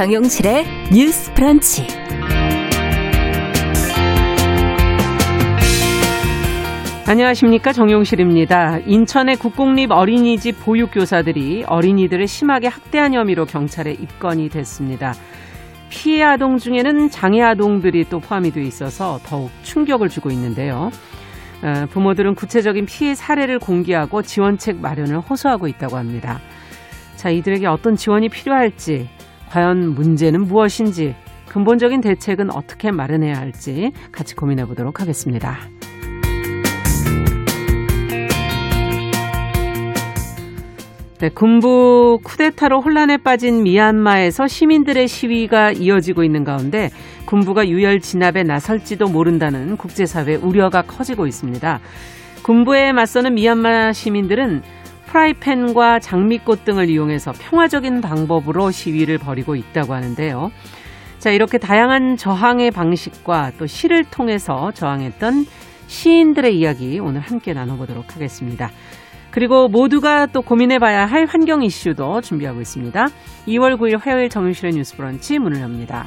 정용실의 뉴스 프런치. 안녕하십니까 정용실입니다. 인천의 국공립 어린이집 보육교사들이 어린이들을 심하게 학대한 혐의로 경찰에 입건이 됐습니다. 피해 아동 중에는 장애 아동들이 또 포함이 돼 있어서 더욱 충격을 주고 있는데요. 어, 부모들은 구체적인 피해 사례를 공개하고 지원책 마련을 호소하고 있다고 합니다. 자, 이들에게 어떤 지원이 필요할지, 과연 문제는 무엇인지, 근본적인 대책은 어떻게 마련해야 할지 같이 고민해 보도록 하겠습니다. 네, 군부 쿠데타로 혼란에 빠진 미얀마에서 시민들의 시위가 이어지고 있는 가운데 군부가 유혈 진압에 나설지도 모른다는 국제사회 우려가 커지고 있습니다. 군부에 맞서는 미얀마 시민들은 프라이팬과 장미꽃 등을 이용해서 평화적인 방법으로 시위를 벌이고 있다고 하는데요. 자, 이렇게 다양한 저항의 방식과 또 시를 통해서 저항했던 시인들의 이야기 오늘 함께 나눠보도록 하겠습니다. 그리고 모두가 또 고민해봐야 할 환경 이슈도 준비하고 있습니다. 2월 9일 화요일 정윤실의 뉴스 브런치 문을 엽니다.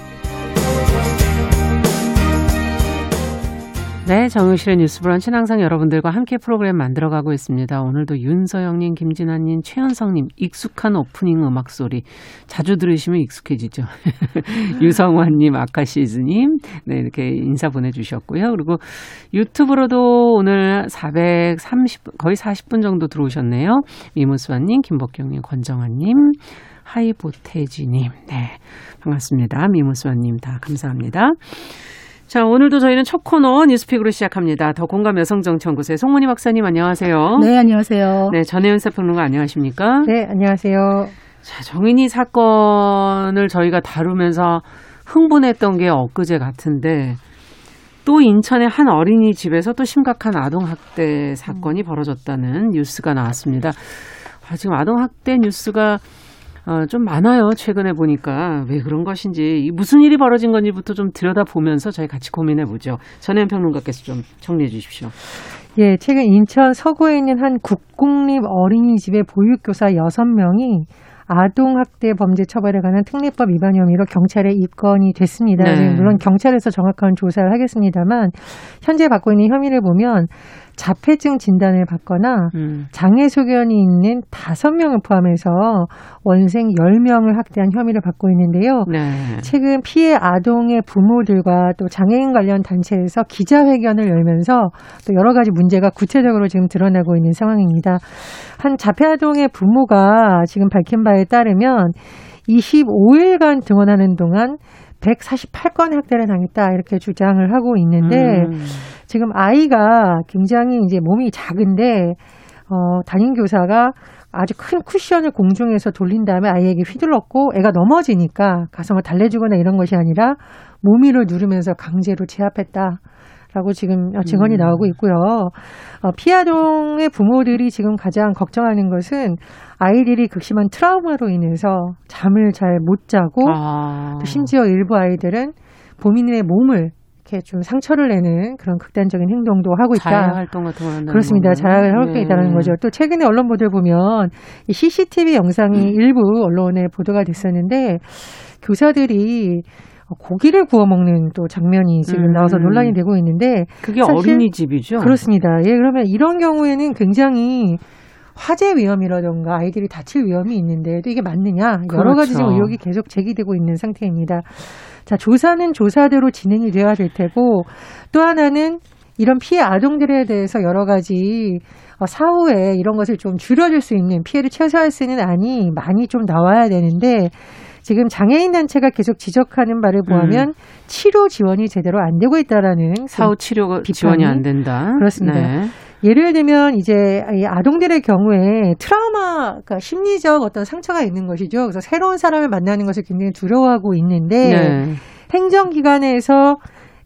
네, 정유실의 뉴스 브런치는 항상 여러분들과 함께 프로그램 만들어가고 있습니다. 오늘도 윤서영님, 김진아님, 최현성님, 익숙한 오프닝 음악 소리 자주 들으시면 익숙해지죠. 유성환님, 아카시즈님, 네, 이렇게 인사 보내주셨고요. 그리고 유튜브로도 오늘 430, 거의 40분 정도 들어오셨네요. 미무수아님, 김복경님, 권정환님, 하이보테지님, 네, 반갑습니다. 미무수아님 다 감사합니다. 자, 오늘도 저희는 첫 코너 뉴스픽으로 시작합니다. 더 공감 여성정치연구소의 송문희 박사님 안녕하세요. 네, 안녕하세요. 네, 전혜연 사평론가 안녕하십니까? 네, 안녕하세요. 자, 정인이 사건을 저희가 다루면서 흥분했던 게 엊그제 같은데 또 인천의 한 어린이집에서 또 심각한 아동학대 사건이 벌어졌다는 뉴스가 나왔습니다. 아, 지금 아동학대 뉴스가 어, 좀 많아요. 최근에 보니까 왜 그런 것인지 무슨 일이 벌어진 건지부터 좀 들여다보면서 저희 같이 고민해 보죠. 전혜연 평론가께서 좀 정리해 주십시오. 예, 최근 인천 서구에 있는 한 국공립 어린이집의 보육교사 6명이 아동학대 범죄 처벌에 관한 특례법 위반 혐의로 경찰에 입건이 됐습니다. 네. 물론 경찰에서 정확한 조사를 하겠습니다만 현재 받고 있는 혐의를 보면 자폐증 진단을 받거나 음. 장애 소견이 있는 다섯 명을 포함해서 원생 열명을 학대한 혐의를 받고 있는데요. 네. 최근 피해 아동의 부모들과 또 장애인 관련 단체에서 기자회견을 열면서 또 여러 가지 문제가 구체적으로 지금 드러나고 있는 상황입니다. 한 자폐 아동의 부모가 지금 밝힌 바에 따르면 25일간 등원하는 동안 148건의 학대를 당했다 이렇게 주장을 하고 있는데 음. 지금 아이가 굉장히 이제 몸이 작은데 어 담임 교사가 아주 큰 쿠션을 공중에서 돌린 다음에 아이에게 휘둘렀고 애가 넘어지니까 가성을 달래주거나 이런 것이 아니라 몸 위를 누르면서 강제로 제압했다. 라고 지금 증언이 음. 나오고 있고요. 어, 피아동의 부모들이 지금 가장 걱정하는 것은 아이들이 극심한 트라우마로 인해서 잠을 잘 못 자고 아. 또 심지어 일부 아이들은 본인의 몸을 이렇게 좀 상처를 내는 그런 극단적인 행동도 하고 있다. 자해 활동 같은 걸 한다는 그렇습니다. 활동이 네. 있다는 거죠. 또 최근에 언론 보도를 보면 이 CCTV 영상이 음. 일부 언론에 보도가 됐었는데 교사들이 고기를 구워 먹는 또 장면이 지금 음. 나와서 논란이 되고 있는데 그게 어린이집이죠. 그렇습니다. 예, 그러면 이런 경우에는 굉장히 화재 위험이라던가 아이들이 다칠 위험이 있는데 또 이게 맞느냐 그렇죠. 여러 가지 지금 그렇죠. 의혹이 계속 제기되고 있는 상태입니다. 자 조사는 조사대로 진행이 되어야 될 테고 또 하나는 이런 피해 아동들에 대해서 여러 가지 어, 사후에 이런 것을 좀 줄여줄 수 있는 피해를 최소화할 수 있는 안이 많이 좀 나와야 되는데 지금 장애인 단체가 계속 지적하는 바를 보면 음. 치료 지원이 제대로 안 되고 있다라는 사후 치료 지원이 안 된다. 그렇습니다. 네. 예를 들면 이제 아동들의 경우에 트라우마, 그러니까 심리적 어떤 상처가 있는 것이죠. 그래서 새로운 사람을 만나는 것을 굉장히 두려워하고 있는데 네. 행정기관에서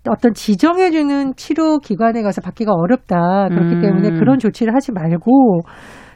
어떤 지정해주는 치료 기관에 가서 받기가 어렵다. 그렇기 음. 때문에 그런 조치를 하지 말고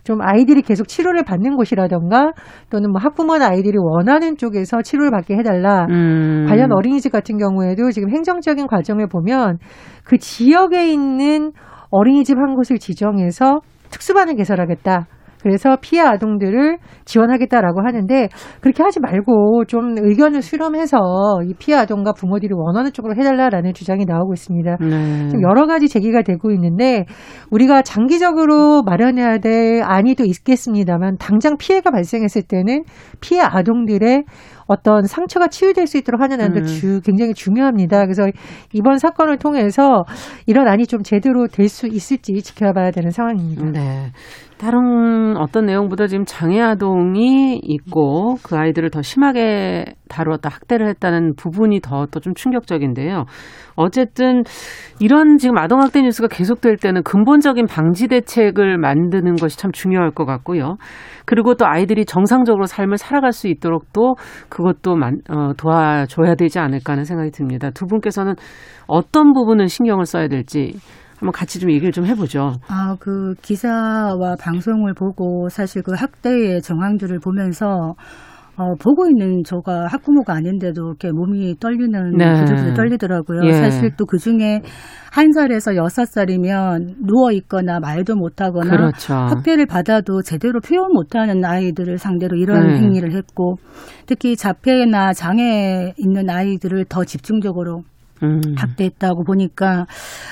좀 아이들이 계속 치료를 받는 곳이라던가 또는 뭐 학부모나 아이들이 원하는 쪽에서 치료를 받게 해달라. 음. 관련 어린이집 같은 경우에도 지금 행정적인 과정을 보면 그 지역에 있는 어린이집 한 곳을 지정해서 특수반을 개설하겠다. 그래서 피해 아동들을 지원하겠다라고 하는데 그렇게 하지 말고 좀 의견을 수렴해서 이 피해 아동과 부모들이 원하는 쪽으로 해달라라는 주장이 나오고 있습니다. 네. 좀 여러 가지 제기가 되고 있는데 우리가 장기적으로 마련해야 될 안이 또 있겠습니다만 당장 피해가 발생했을 때는 피해 아동들의 어떤 상처가 치유될 수 있도록 하는 안도 음. 주, 굉장히 중요합니다. 그래서 이번 사건을 통해서 이런 안이 좀 제대로 될 수 있을지 지켜봐야 되는 상황입니다. 네. 다른 어떤 내용보다 지금 장애 아동이 있고 그 아이들을 더 심하게 다루었다 학대를 했다는 부분이 더 또 좀 충격적인데요. 어쨌든 이런 지금 아동 학대 뉴스가 계속될 때는 근본적인 방지 대책을 만드는 것이 참 중요할 것 같고요. 그리고 또 아이들이 정상적으로 삶을 살아갈 수 있도록 또 그것도 만, 어, 도와줘야 되지 않을까 하는 생각이 듭니다. 두 분께서는 어떤 부분을 신경을 써야 될지 한번 같이 좀 얘기를 좀 해보죠. 아, 그 기사와 방송을 보고 사실 그 학대의 정황들을 보면서 어, 보고 있는 저가 학부모가 아닌데도 이렇게 몸이 떨리는 네. 부들부들 떨리더라고요. 예. 사실 또 그 중에 한 살에서 여섯 살이면 누워 있거나 말도 못하거나 그렇죠. 학대를 받아도 제대로 표현 못하는 아이들을 상대로 이런 네. 행위를 했고 특히 자폐나 장애 있는 아이들을 더 집중적으로 음. 학대했다고 보니까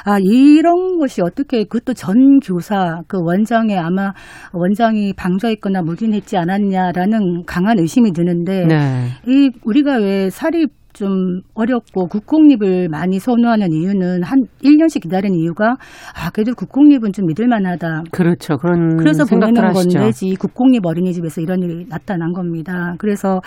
아 이런 것이 어떻게 그것도 전 교사 그 원장에 아마 원장이 방조했거나 묵인했지 않았냐라는 강한 의심이 드는데 네. 이 우리가 왜 사립 좀 어렵고 국공립을 많이 선호하는 이유는 한 1년씩 기다리는 이유가 아 그래도 국공립은 좀 믿을 만하다. 그렇죠. 그런 그래서 보내는 건데지 국공립 어린이집에서 이런 일이 나타난 겁니다. 그래서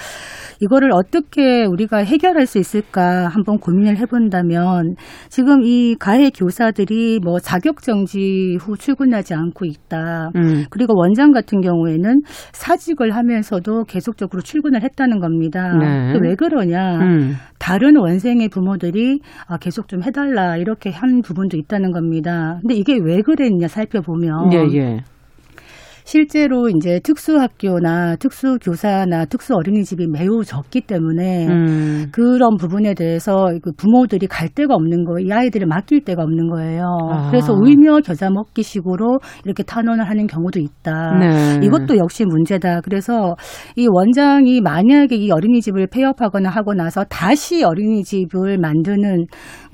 이거를 어떻게 우리가 해결할 수 있을까 한번 고민을 해 본다면 지금 이 가해 교사들이 뭐 자격 정지 후 출근하지 않고 있다. 음. 그리고 원장 같은 경우에는 사직을 하면서도 계속적으로 출근을 했다는 겁니다. 네. 왜 그러냐? 음. 다른 원생의 부모들이 아, 계속 좀 해달라 이렇게 한 부분도 있다는 겁니다. 근데 이게 왜 그랬냐 살펴보면 예, 예. 실제로 이제 특수학교나 특수교사나 특수어린이집이 매우 적기 때문에 음. 그런 부분에 대해서 그 부모들이 갈 데가 없는 거예요. 이 아이들을 맡길 데가 없는 거예요. 아. 그래서 울며 겨자 먹기 식으로 이렇게 탄원을 하는 경우도 있다. 네. 이것도 역시 문제다. 그래서 이 원장이 만약에 이 어린이집을 폐업하거나 하고 나서 다시 어린이집을 만드는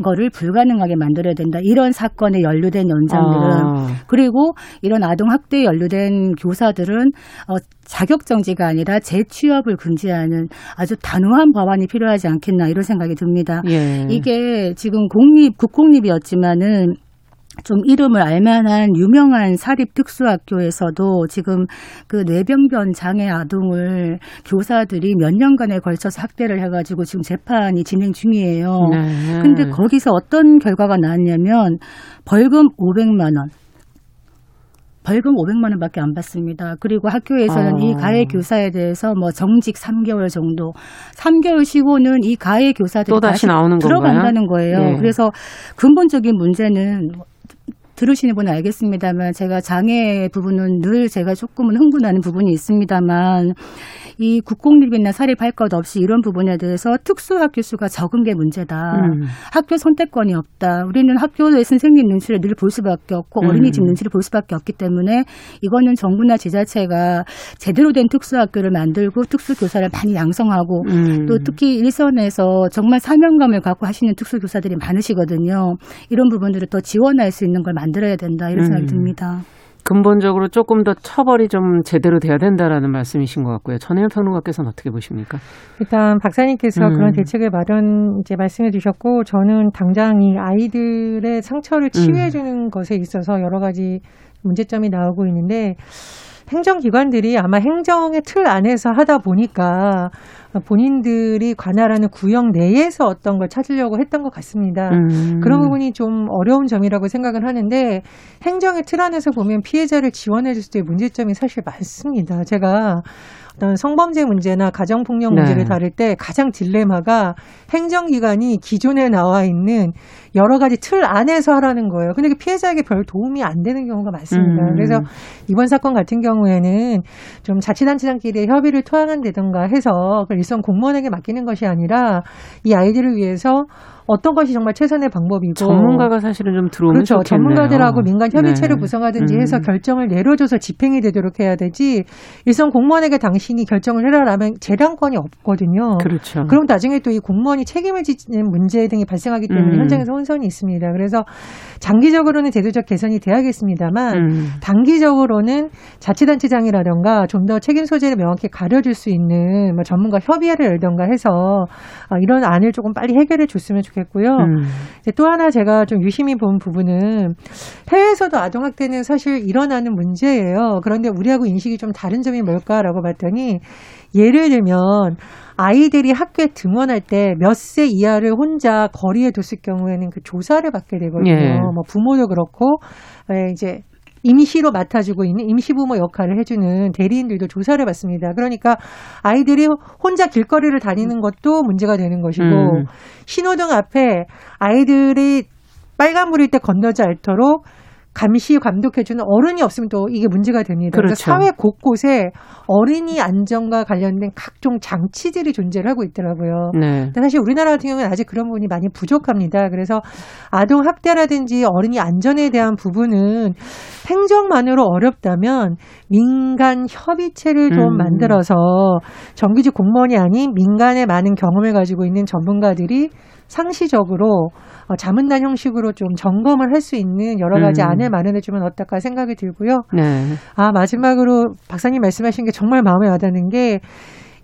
거를 불가능하게 만들어야 된다. 이런 사건에 연루된 연장들은 아. 그리고 이런 아동 학대에 연루된 교사들은 어, 자격 정지가 아니라 재취업을 금지하는 아주 단호한 법안이 필요하지 않겠나 이런 생각이 듭니다. 예. 이게 지금 공립 국공립이었지만은 좀 이름을 알만한 유명한 사립 특수학교에서도 지금 그 뇌병변 장애 아동을 교사들이 몇 년간에 걸쳐서 학대를 해가지고 지금 재판이 진행 중이에요. 네. 근데 거기서 어떤 결과가 나왔냐면 벌금 500만 원, 벌금 500만 원밖에 안 받습니다. 그리고 학교에서는 아. 이 가해 교사에 대해서 뭐 정직 3개월 정도, 3개월 쉬고는 이 가해 교사들이 또 다시 나오는 들어간다는 거예요. 네. 그래서 근본적인 문제는 들으시는 분은 알겠습니다만 제가 장애 부분은 늘 제가 조금은 흥분하는 부분이 있습니다만 이 국공립이나 사립할 것 없이 이런 부분에 대해서 특수학교 수가 적은 게 문제다. 음. 학교 선택권이 없다. 우리는 학교의 선생님 눈치를 늘 볼 수밖에 없고 음. 어린이집 눈치를 볼 수밖에 없기 때문에 이거는 정부나 지자체가 제대로 된 특수학교를 만들고 특수교사를 많이 양성하고 음. 또 특히 일선에서 정말 사명감을 갖고 하시는 특수교사들이 많으시거든요. 이런 부분들을 더 지원할 수 있는 걸 만 들어야 된다 이런 생각이 음. 듭니다. 근본적으로 조금 더 처벌이 좀 제대로 돼야 된다라는 말씀이신 것 같고요. 전혜연 평론가께서는 어떻게 보십니까? 일단 박사님께서 음. 그런 대책을 마련 이제 말씀해 주셨고 저는 당장 이 아이들의 상처를 치유해 주는 음. 것에 있어서 여러 가지 문제점이 나오고 있는데 행정기관들이 아마 행정의 틀 안에서 하다 보니까 본인들이 관할하는 구역 내에서 어떤 걸 찾으려고 했던 것 같습니다. 음. 그런 부분이 좀 어려운 점이라고 생각을 하는데 행정의 틀 안에서 보면 피해자를 지원해 줄때 문제점이 사실 많습니다. 제가 어떤 성범죄 문제나 가정폭력 문제를 네. 다룰 때 가장 딜레마가 행정기관이 기존에 나와 있는 여러 가지 틀 안에서 하라는 거예요. 근데 그 피해자에게 별 도움이 안 되는 경우가 많습니다. 음. 그래서 이번 사건 같은 경우에는 좀 자치단체장끼리 협의를 토하는데든가 해서 일선 공무원에게 맡기는 것이 아니라 이 아이들을 위해서 어떤 것이 정말 최선의 방법이고 전문가가 사실은 좀 들어오면 그렇죠. 좋겠네요. 전문가들하고 민간 협의체를 네. 구성하든지 음. 해서 결정을 내려줘서 집행이 되도록 해야 되지 일선 공무원에게 당신이 결정을 해라라면 재량권이 없거든요. 그렇죠. 그럼 나중에 또 이 공무원이 책임을 지는 문제 등이 발생하기 때문에 음. 현장에서 혼선이 있습니다. 그래서 장기적으로는 제도적 개선이 돼야겠습니다만 음. 단기적으로는 자치단체장이라던가 좀 더 책임 소재를 명확히 가려줄 수 있는 뭐 전문가 협의회를 열던가 해서 아, 이런 안을 조금 빨리 해결해 줬으면 좋겠습니다. 좋겠고요. 음. 이제 또 하나 제가 좀 유심히 본 부분은 해외에서도 아동학대는 사실 일어나는 문제예요. 그런데 우리하고 인식이 좀 다른 점이 뭘까라고 봤더니 예를 들면 아이들이 학교에 등원할 때 몇 세 이하를 혼자 거리에 뒀을 경우에는 그 조사를 받게 되거든요. 예. 뭐 부모도 그렇고 예, 이제 임시로 맡아주고 있는 임시부모 역할을 해주는 대리인들도 조사를 받습니다. 그러니까 아이들이 혼자 길거리를 다니는 것도 문제가 되는 것이고 음. 신호등 앞에 아이들이 빨간불일 때 건너지 않도록 감시 감독해주는 어른이 없으면 또 이게 문제가 됩니다. 그러니까 그렇죠. 그러니까 사회 곳곳에 어린이 안전과 관련된 각종 장치들이 존재를 하고 있더라고요. 네. 사실 우리나라 같은 경우는 아직 그런 부분이 많이 부족합니다. 그래서 아동 학대라든지 어린이 안전에 대한 부분은 행정만으로 어렵다면 민간 협의체를 좀 음. 만들어서 정규직 공무원이 아닌 민간의 많은 경험을 가지고 있는 전문가들이 상시적으로 어, 자문단 형식으로 좀 점검을 할 수 있는 여러 가지 음. 안을 마련해 주면 어떨까 생각이 들고요. 네. 아 마지막으로 박사님 말씀하신 게 정말 마음에 와닿는 게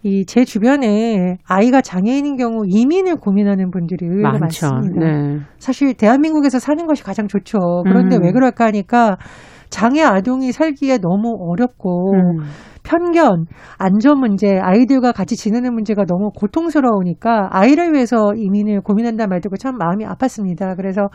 이 제 주변에 아이가 장애인인 경우 이민을 고민하는 분들이 의외로 많죠. 많습니다. 네. 사실 대한민국에서 사는 것이 가장 좋죠. 그런데 음. 왜 그럴까 하니까 장애 아동이 살기에 너무 어렵고 음. 편견, 안전 문제, 아이들과 같이 지내는 문제가 너무 고통스러우니까 아이를 위해서 이민을 고민한다 말 듣고 참 마음이 아팠습니다. 그래서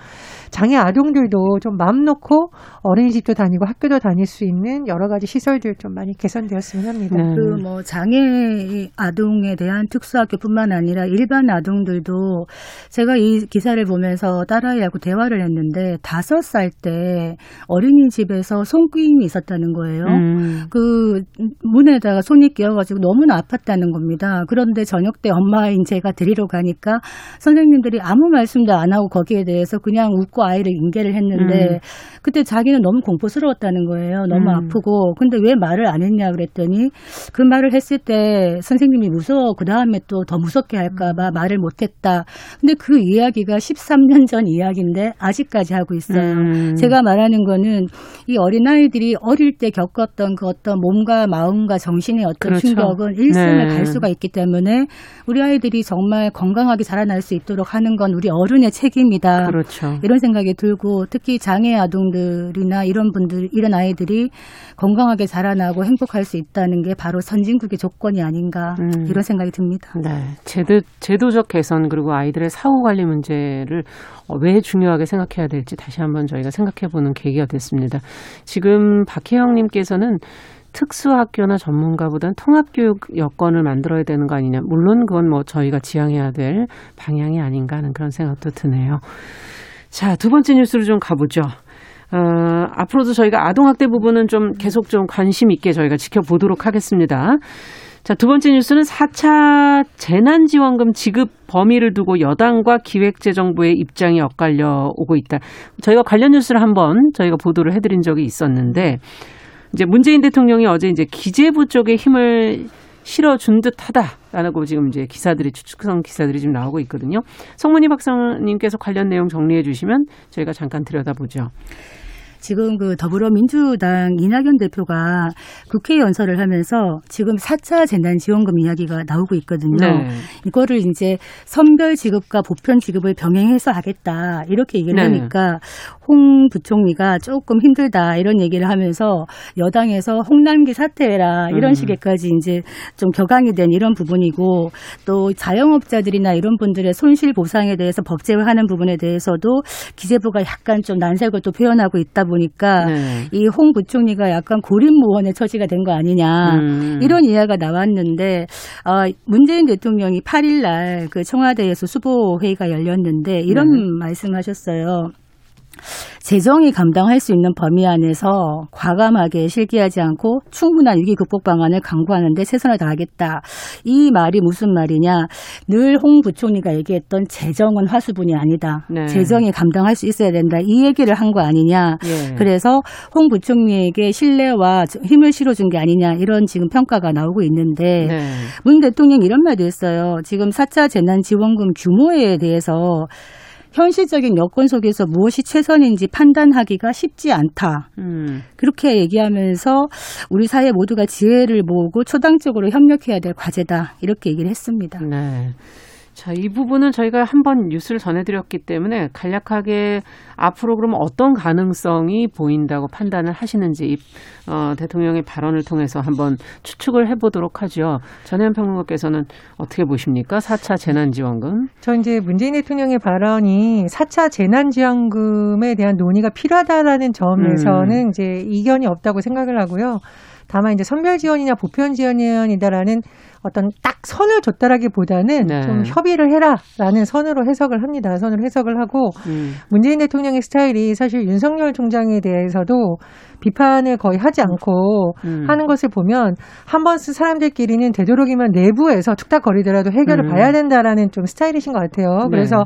장애 아동들도 좀 마음 놓고 어린이집도 다니고 학교도 다닐 수 있는 여러 가지 시설들 좀 많이 개선되었으면 합니다. 네. 그뭐 장애 아동에 대한 특수학교뿐만 아니라 일반 아동들도 제가 이 기사를 보면서 딸아이하고 대화를 했는데 다섯 살 때 어린이집에서 손귀임이 있었다는 거예요. 음. 그 문에다가 손이 끼어가지고 너무나 아팠다는 겁니다. 그런데 저녁 때 엄마인 제가 데리러 가니까 선생님들이 아무 말씀도 안 하고 거기에 대해서 그냥 웃고 아이를 인계를 했는데 음. 그때 자기는 너무 공포스러웠다는 거예요. 너무 음. 아프고. 근데 왜 말을 안 했냐 그랬더니 그 말을 했을 때 선생님이 무서워. 그 다음에 또 더 무섭게 할까봐 음. 말을 못했다. 근데 그 이야기가 13년 전 이야기인데 아직까지 하고 있어요. 음. 제가 말하는 거는 이 어린 아이들이 어릴 때 겪었던 그 어떤 몸과 마음 마음과 정신의 어떤 그렇죠. 충격은 일생을 네. 갈 수가 있기 때문에 우리 아이들이 정말 건강하게 자라날 수 있도록 하는 건 우리 어른의 책임이다. 그렇죠. 이런 생각이 들고 특히 장애 아동들이나 이런 분들 이런 아이들이 건강하게 자라나고 행복할 수 있다는 게 바로 선진국의 조건이 아닌가 음. 이런 생각이 듭니다. 네. 제도 제도적 개선 그리고 아이들의 사후 관리 문제를 왜 중요하게 생각해야 될지 다시 한번 저희가 생각해 보는 계기가 됐습니다. 지금 박혜영님께서는 특수학교나 전문가보다는 통합교육 여건을 만들어야 되는 거 아니냐. 물론 그건 뭐 저희가 지향해야 될 방향이 아닌가 하는 그런 생각도 드네요. 자, 두 번째 뉴스로 좀 가보죠. 어, 앞으로도 저희가 아동학대 부분은 좀 계속 좀 관심 있게 저희가 지켜보도록 하겠습니다. 자, 두 번째 뉴스는 4차 재난지원금 지급 범위를 두고 여당과 기획재정부의 입장이 엇갈려 오고 있다. 저희가 관련 뉴스를 한번 저희가 보도를 해드린 적이 있었는데, 이제 문재인 대통령이 어제 이제 기재부 쪽에 힘을 실어준 듯하다라고 지금 이제 기사들이 추측성 기사들이 지금 나오고 있거든요. 성문희 박사님께서 관련 내용 정리해 주시면 저희가 잠깐 들여다보죠. 지금 그 더불어민주당 이낙연 대표가 국회 연설을 하면서 지금 4차 재난지원금 이야기가 나오고 있거든요. 네. 이거를 이제 선별 지급과 보편 지급을 병행해서 하겠다 이렇게 얘기를 네. 하니까 홍 부총리가 조금 힘들다 이런 얘기를 하면서 여당에서 홍남기 사퇴해라 이런 음. 식의까지 이제 좀 격앙이 된 이런 부분이고 또 자영업자들이나 이런 분들의 손실 보상에 대해서 법제화하는 부분에 대해서도 기재부가 약간 좀 난색을 또 표현하고 있다 보니까 네. 이홍 부총리가 약간 고립무원의 처지가 된 거 아니냐 음. 이런 이야기가 나왔는데 어, 문재인 대통령이 8일 날 그 청와대에서 수보 회의가 열렸는데 이런 네. 말씀하셨어요. 재정이 감당할 수 있는 범위 안에서 과감하게 실기하지 않고 충분한 위기 극복 방안을 강구하는 데 최선을 다하겠다. 이 말이 무슨 말이냐? 늘 홍 부총리가 얘기했던 재정은 화수분이 아니다. 네. 재정이 감당할 수 있어야 된다. 이 얘기를 한 거 아니냐? 예. 그래서 홍 부총리에게 신뢰와 힘을 실어준 게 아니냐 이런 지금 평가가 나오고 있는데 네. 문 대통령이 이런 말도 했어요. 지금 4차 재난지원금 규모에 대해서 현실적인 여건 속에서 무엇이 최선인지 판단하기가 쉽지 않다. 음. 그렇게 얘기하면서 우리 사회 모두가 지혜를 모으고 초당적으로 협력해야 될 과제다. 이렇게 얘기를 했습니다. 네. 자, 이 부분은 저희가 한번 뉴스를 전해드렸기 때문에 간략하게 앞으로 그러면 어떤 가능성이 보인다고 판단을 하시는지 이, 어, 대통령의 발언을 통해서 한번 추측을 해보도록 하죠. 전혜연 평론가께서는 어떻게 보십니까? 4차 재난지원금. 저 이제 문재인 대통령의 발언이 4차 재난지원금에 대한 논의가 필요하다라는 점에서는 음. 이제 이견이 없다고 생각을 하고요. 다만 이제 선별 지원이냐 보편 지원이냐라는 어떤 딱 선을 줬다라기보다는 네. 좀 협의를 해라라는 선으로 해석을 합니다. 선으로 해석을 하고 음. 문재인 대통령의 스타일이 사실 윤석열 총장에 대해서도 비판을 거의 하지 않고 음. 하는 것을 보면 한 번 쓴 사람들끼리는 되도록이면 내부에서 툭탁거리더라도 해결을 음. 봐야 된다라는 좀 스타일이신 것 같아요. 네. 그래서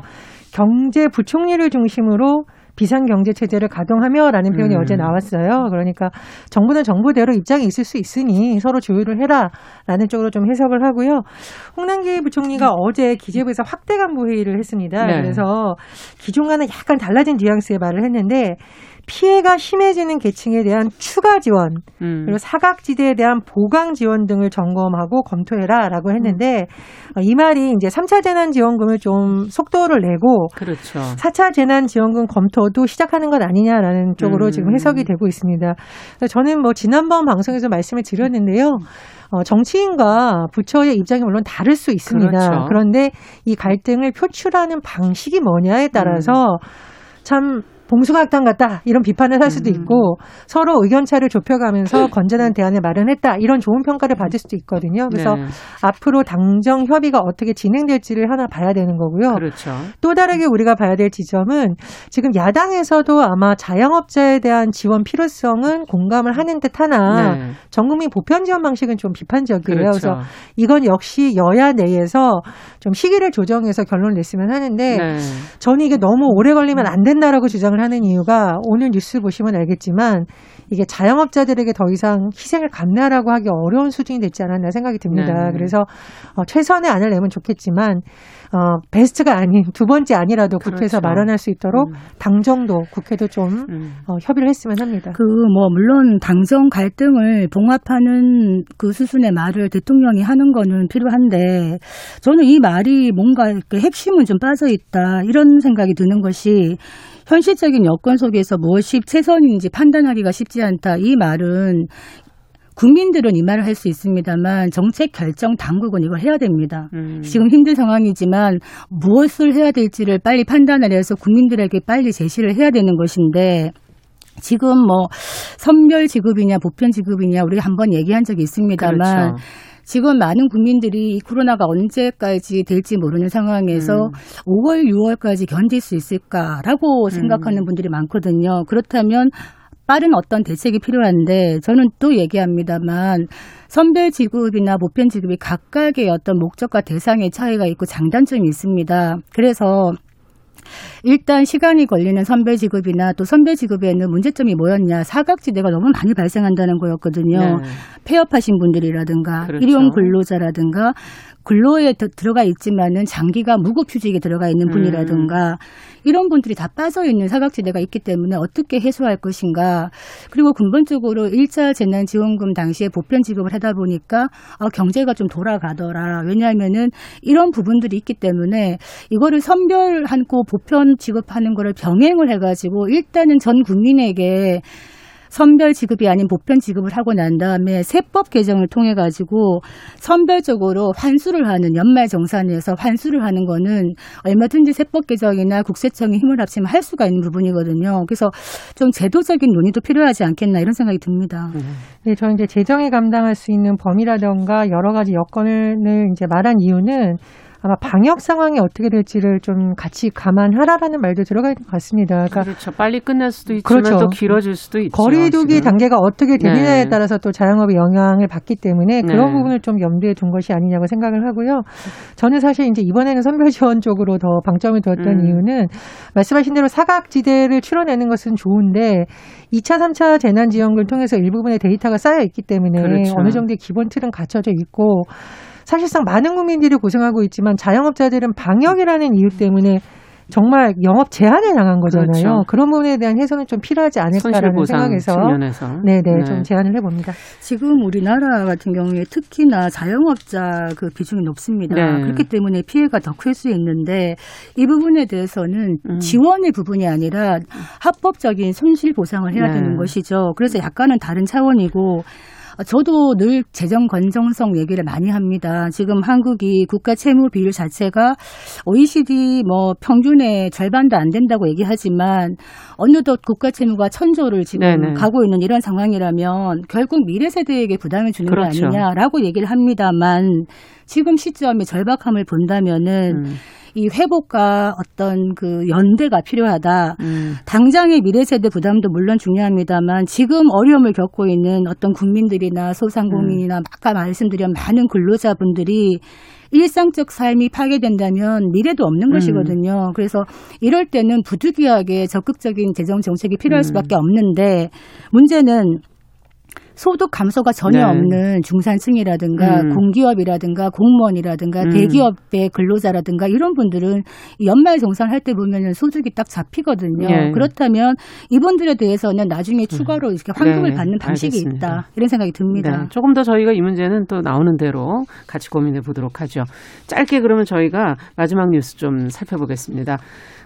경제 부총리를 중심으로 비상경제 체제를 가동하며라는 표현이 음. 어제 나왔어요. 그러니까 정부는 정부대로 입장이 있을 수 있으니 서로 조율을 해라라는 쪽으로 좀 해석을 하고요. 홍남기 부총리가 어제 기재부에서 확대 간부 회의를 했습니다. 네. 그래서 기존과는 약간 달라진 뉘앙스의 말을 했는데 피해가 심해지는 계층에 대한 추가 지원 음. 그리고 사각지대에 대한 보강 지원 등을 점검하고 검토해라라고 했는데 어, 이 말이 이제 3차 재난 지원금을 좀 속도를 내고 그렇죠. 4차 재난 지원금 검토도 시작하는 것 아니냐라는 쪽으로 음. 지금 해석이 되고 있습니다. 저는 뭐 지난번 방송에서 말씀을 드렸는데요. 어, 정치인과 부처의 입장이 물론 다를 수 있습니다. 그렇죠. 그런데이 갈등을 표출하는 방식이 뭐냐에 따라서 참 봉숭아학당 같다 이런 비판을 할 수도 음. 있고 서로 의견차를 좁혀가면서 건전한 대안을 마련했다 이런 좋은 평가를 받을 수도 있거든요. 그래서 네. 앞으로 당정 협의가 어떻게 진행될지를 하나 봐야 되는 거고요. 그렇죠. 또 다르게 우리가 봐야 될 지점은 지금 야당에서도 아마 자영업자에 대한 지원 필요성은 공감을 하는 듯 하나 네. 전국민 보편 지원 방식은 좀 비판적이에요. 그렇죠. 그래서 이건 역시 여야 내에서 좀 시기를 조정해서 결론을 냈으면 하는데 네. 저는 이게 너무 오래 걸리면 안 된다라고 주장을 하는 이유가 오늘 뉴스 보시면 알겠지만 이게 자영업자들에게 더 이상 희생을 감내하라고 하기 어려운 수준이 됐지 않았나 생각이 듭니다. 네. 그래서 어, 최선의 안을 내면 좋겠지만 어, 베스트가 아닌 두 번째 아니라도 국회에서 그렇죠. 마련할 수 있도록 음. 당정도 국회도 좀 음. 어, 협의를 했으면 합니다. 그 뭐 물론 당정 갈등을 봉합하는 그 수순의 말을 대통령이 하는 거는 필요한데 저는 이 말이 뭔가 핵심은 좀 빠져 있다 이런 생각이 드는 것이 현실적인 여건 속에서 무엇이 최선인지 판단하기가 쉽지 않다 이 말은 국민들은 이 말을 할 수 있습니다만 정책 결정 당국은 이걸 해야 됩니다. 음. 지금 힘든 상황이지만 무엇을 해야 될지를 빨리 판단을 해서 국민들에게 빨리 제시를 해야 되는 것인데 지금 뭐 선별 지급이냐 보편 지급이냐 우리가 한번 얘기한 적이 있습니다만 그렇죠. 지금 많은 국민들이 이 코로나가 언제까지 될지 모르는 상황에서 음. 5월, 6월까지 견딜 수 있을까라고 생각하는 분들이 많거든요. 그렇다면 빠른 어떤 대책이 필요한데 저는 또 얘기합니다만 선별 지급이나 보편 지급이 각각의 어떤 목적과 대상의 차이가 있고 장단점이 있습니다. 그래서 일단 시간이 걸리는 선별 지급이나 또 선별 지급에는 문제점이 뭐였냐 사각지대가 너무 많이 발생한다는 거였거든요. 네. 폐업하신 분들이라든가 그렇죠. 일용 근로자라든가 근로에 드, 들어가 있지만은 장기가 무급휴직에 들어가 있는 분이라든가 이런 분들이 다 빠져 있는 사각지대가 있기 때문에 어떻게 해소할 것인가. 그리고 근본적으로 일자 재난지원금 당시에 보편 지급을 하다 보니까 아, 경제가 좀 돌아가더라. 왜냐하면은 이런 부분들이 있기 때문에 이거를 선별하고 보편 지급하는 거를 병행을 해가지고 일단은 전 국민에게 선별 지급이 아닌 보편 지급을 하고 난 다음에 세법 개정을 통해 가지고 선별적으로 환수를 하는 연말 정산에서 환수를 하는 거는 얼마든지 세법 개정이나 국세청이 힘을 합치면 할 수가 있는 부분이거든요. 그래서 좀 제도적인 논의도 필요하지 않겠나 이런 생각이 듭니다. 네, 저는 이제 재정이 감당할 수 있는 범위라던가 여러 가지 여건을 이제 말한 이유는 아마 방역 상황이 어떻게 될지를 좀 같이 감안하라라는 말도 들어가 있는 것 같습니다. 그러니까 그렇죠. 빨리 끝날 수도 있지만 그렇죠. 또 길어질 수도 있죠. 거리두기 지금. 단계가 어떻게 되느냐에 네. 따라서 또 자영업에 영향을 받기 때문에 그런 네. 부분을 좀 염두에 둔 것이 아니냐고 생각을 하고요. 저는 사실 이제 이번에는 선별 지원 쪽으로 더 방점을 두었던 음. 이유는 말씀하신 대로 사각지대를 추려내는 것은 좋은데 2차, 3차 재난지원금을 통해서 일부분의 데이터가 쌓여 있기 때문에 그렇죠. 어느 정도의 기본 틀은 갖춰져 있고 사실상 많은 국민들이 고생하고 있지만 자영업자들은 방역이라는 이유 때문에 정말 영업 제한을 당한 거잖아요. 그렇죠. 그런 부분에 대한 해소는 좀 필요하지 않을까라는 생각에서 측면에서 네네 좀 제안을 해봅니다. 지금 우리나라 같은 경우에 특히나 자영업자 그 비중이 높습니다. 네. 그렇기 때문에 피해가 더 클 수 있는데 이 부분에 대해서는 음. 지원의 부분이 아니라 합법적인 손실 보상을 해야 네. 되는 것이죠. 그래서 약간은 다른 차원이고 어, 저도 늘 재정 건정성 얘기를 많이 합니다. 지금 한국이 국가 채무 비율 자체가 OECD 뭐 평균의 절반도 안 된다고 얘기하지만 어느덧 국가 채무가 천조를 지금 네네. 가고 있는 이런 상황이라면 결국 미래 세대에게 부담을 주는 그렇죠. 거 아니냐라고 얘기를 합니다만 지금 시점의 절박함을 본다면은 음, 이 회복과 어떤 그 연대가 필요하다. 음. 당장의 미래 세대 부담도 물론 중요합니다만 지금 어려움을 겪고 있는 어떤 국민들이나 소상공인이나 음. 아까 말씀드린 많은 근로자분들이 일상적 삶이 파괴된다면 미래도 없는 음. 것이거든요. 그래서 이럴 때는 부득이하게 적극적인 재정 정책이 필요할 음. 수밖에 없는데 문제는 소득 감소가 전혀 네. 없는 중산층이라든가 음. 공기업이라든가 공무원이라든가 음. 대기업의 근로자라든가 이런 분들은 이 연말 정산할 때 보면은 소득이 딱 잡히거든요. 예. 그렇다면 이분들에 대해서는 나중에 추가로 이렇게 환급을 네, 받는 방식이 알겠습니다. 있다. 이런 생각이 듭니다. 네, 조금 더 저희가 이 문제는 또 나오는 대로 같이 고민해 보도록 하죠. 짧게 그러면 저희가 마지막 뉴스 좀 살펴보겠습니다.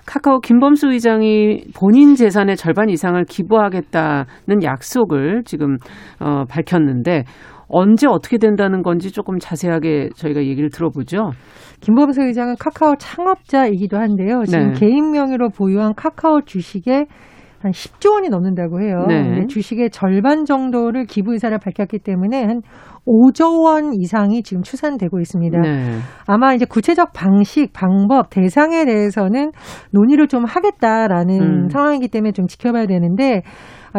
카카오 김범수 의장이 본인 재산의 절반 이상을 기부하겠다는 약속을 지금 어, 밝혔는데 언제 어떻게 된다는 건지 조금 자세하게 저희가 얘기를 들어보죠. 김범수 의장은 카카오 창업자이기도 한데요. 지금 네. 개인 명의로 보유한 카카오 주식의 한 10조 원이 넘는다고 해요. 네. 근데 주식의 절반 정도를 기부 의사를 밝혔기 때문에 한 5조 원 이상이 지금 추산되고 있습니다. 네. 아마 이제 구체적 방식, 방법, 대상에 대해서는 논의를 좀 하겠다라는 음. 상황이기 때문에 좀 지켜봐야 되는데 아,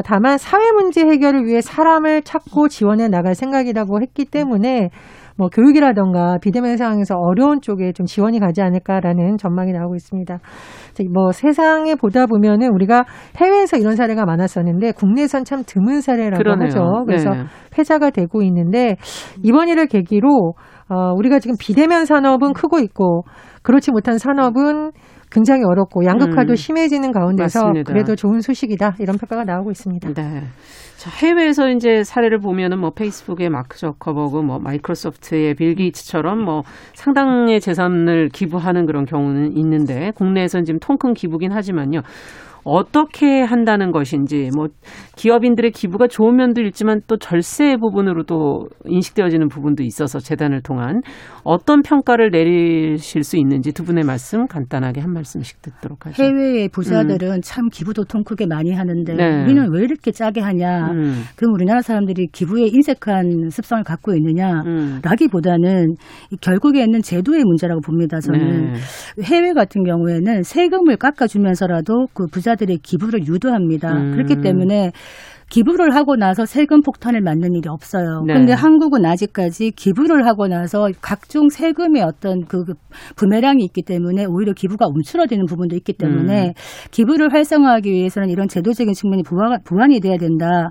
다만 사회 문제 해결을 위해 사람을 찾고 지원해 나갈 생각이라고 했기 때문에 뭐 교육이라던가 비대면 상황에서 어려운 쪽에 좀 지원이 가지 않을까라는 전망이 나오고 있습니다. 뭐 세상에 보다 보면은 우리가 해외에서 이런 사례가 많았었는데 국내선 참 드문 사례라고 그러네요. 하죠. 그래서 네. 회자가 되고 있는데 이번 일을 계기로 어, 우리가 지금 비대면 산업은 크고 있고 그렇지 못한 산업은 굉장히 어렵고 양극화도 음. 심해지는 가운데서 맞습니다. 그래도 좋은 소식이다 이런 평가가 나오고 있습니다. 네. 자, 해외에서 이제 사례를 보면은 뭐 페이스북의 마크 저커버그, 뭐 마이크로소프트의 빌 게이츠처럼 뭐 상당의 재산을 기부하는 그런 경우는 있는데 국내에서는 지금 통큰 기부긴 하지만요. 어떻게 한다는 것인지 뭐 기업인들의 기부가 좋은 면도 있지만 또 절세 부분으로도 인식되어지는 부분도 있어서 재단을 통한 어떤 평가를 내리실 수 있는지 두 분의 말씀 간단하게 한 말씀씩 듣도록 하죠. 해외의 부자들은 참 기부도 통 크게 많이 하는데 음. 네. 우리는 왜 이렇게 짜게 하냐? 음, 그럼 우리나라 사람들이 기부에 인색한 습성을 갖고 있느냐? 음. 라기보다는 결국에는 제도의 문제라고 봅니다. 저는 네. 해외 같은 경우에는 세금을 깎아주면서라도 그 부자 들의 기부를 유도합니다. 음. 그렇기 때문에 기부를 하고 나서 세금 폭탄을 맞는 일이 없어요. 네. 그런데 한국은 아직까지 기부를 하고 나서 각종 세금의 어떤 그 부메랑이 있기 때문에 오히려 기부가 움츠러드는 부분도 있기 때문에 음. 기부를 활성화하기 위해서는 이런 제도적인 측면이 부활, 부활이 돼야 된다.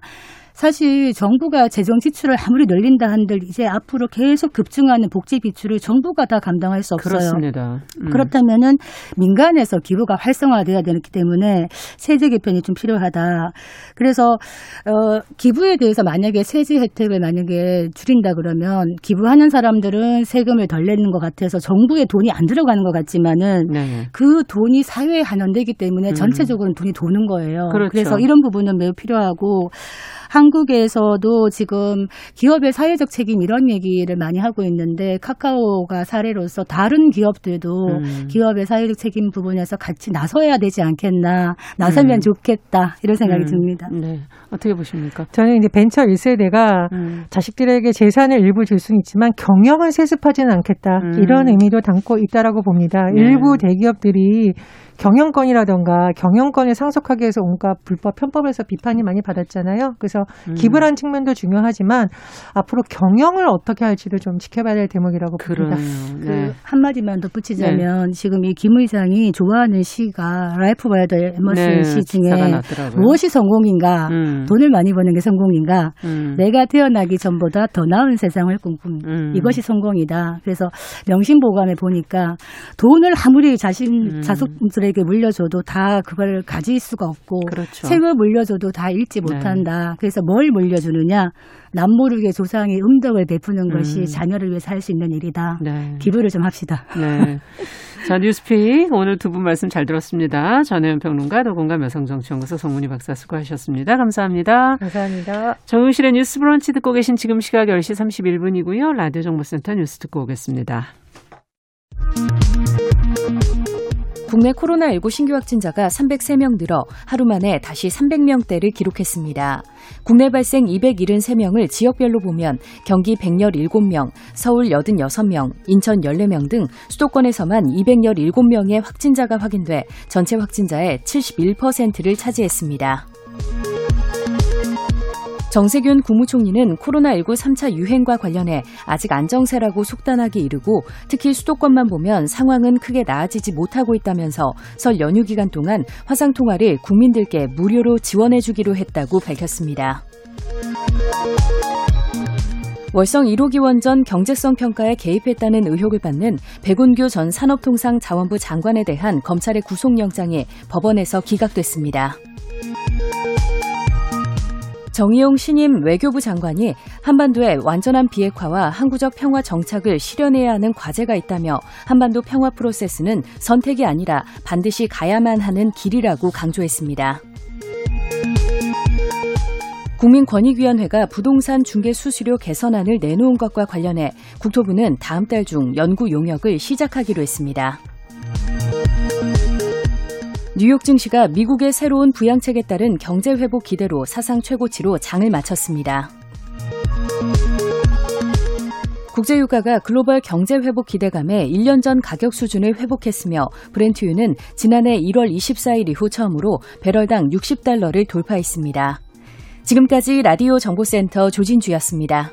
사실 정부가 재정 지출을 아무리 늘린다 한들 이제 앞으로 계속 급증하는 복지 비출을 정부가 다 감당할 수 없어요. 그렇습니다. 음. 그렇다면은 민간에서 기부가 활성화돼야 되기 때문에 세제 개편이 좀 필요하다. 그래서 어 기부에 대해서 만약에 세제 혜택을 만약에 줄인다 그러면 기부하는 사람들은 세금을 덜 내는 것 같아서 정부에 돈이 안 들어가는 것 같지만은 네. 그 돈이 사회에 환원되기 때문에 전체적으로 돈이 도는 거예요. 그렇죠. 그래서 이런 부분은 매우 필요하고 한국에서도 지금 기업의 사회적 책임 이런 얘기를 많이 하고 있는데 카카오가 사례로서 다른 기업들도 음. 기업의 사회적 책임 부분에서 같이 나서야 되지 않겠나 나서면 음. 좋겠다 이런 생각이 음. 듭니다. 네. 어떻게 보십니까? 저는 이제 벤처 1세대가 음. 자식들에게 재산을 일부 줄 수는 있지만 경영을 세습하지는 않겠다. 음. 이런 의미도 담고 있다라고 봅니다. 네. 일부 대기업들이 경영권이라던가 경영권을 상속하기 위해서 온갖 불법 편법에서 비판이 많이 받았잖아요. 그래서 음. 기부라는 측면도 중요하지만 앞으로 경영을 어떻게 할지도 좀 지켜봐야 될 대목이라고 봅니다. 그 네. 한마디만 덧붙이자면 지금 이 김 의장이 좋아하는 시가 랄프 왈도 에머슨 네, 시 중에. 무엇이 성공인가 음. 돈을 많이 버는 게 성공인가 음. 내가 태어나기 전보다 더 나은 세상을 꿈꾼 음. 이것이 성공이다. 그래서 명심보감에 보니까 돈을 아무리 자신 음. 자손들 에게 물려줘도 다 그걸 가질 수가 없고 그렇죠. 책을 물려줘도 다 읽지 네. 못한다. 그래서 뭘 물려주느냐 남모르게 조상이 음덕을 베푸는 음. 것이 자녀를 위해서 할 수 있는 일이다. 네. 기부를 좀 합시다. 네. 자, 뉴스픽. 오늘 두 분 말씀 잘 들었습니다. 전혜연 평론가, 더공감 여성정치연구소 송문희 박사 수고하셨습니다. 감사합니다. 감사합니다. 정용실의 뉴스 브런치 듣고 계신 지금 시각 10시 31분이고요. 라디오 정보센터 뉴스 듣고 오겠습니다. 국내 코로나19 신규 확진자가 303명 늘어 하루 만에 다시 300명대를 기록했습니다. 국내 발생 273명을 지역별로 보면 경기 117명, 서울 86명, 인천 14명 등 수도권에서만 217명의 확진자가 확인돼 전체 확진자의 71%를 차지했습니다. 정세균 국무총리는 코로나19 3차 유행과 관련해 아직 안정세라고 속단하기 이르고 특히 수도권만 보면 상황은 크게 나아지지 못하고 있다면서 설 연휴 기간 동안 화상 통화를 국민들께 무료로 지원해 주기로 했다고 밝혔습니다. 월성 1호 기 원전 경제성 평가에 개입했다는 의혹을 받는 백운규 전 산업통상자원부 장관에 대한 검찰의 구속영장이 법원에서 기각됐습니다. 정의용 신임 외교부 장관이 한반도의 완전한 비핵화와 항구적 평화 정착을 실현해야 하는 과제가 있다며 한반도 평화 프로세스는 선택이 아니라 반드시 가야만 하는 길이라고 강조했습니다. 국민권익위원회가 부동산 중개 수수료 개선안을 내놓은 것과 관련해 국토부는 다음 달 중 연구 용역을 시작하기로 했습니다. 뉴욕 증시가 미국의 새로운 부양책에 따른 경제 회복 기대로 사상 최고치로 장을 마쳤습니다. 국제유가가 글로벌 경제 회복 기대감에 1년 전 가격 수준을 회복했으며 브렌트유는 지난해 1월 24일 이후 처음으로 배럴당 60달러를 돌파했습니다. 지금까지 라디오 정보센터 조진주였습니다.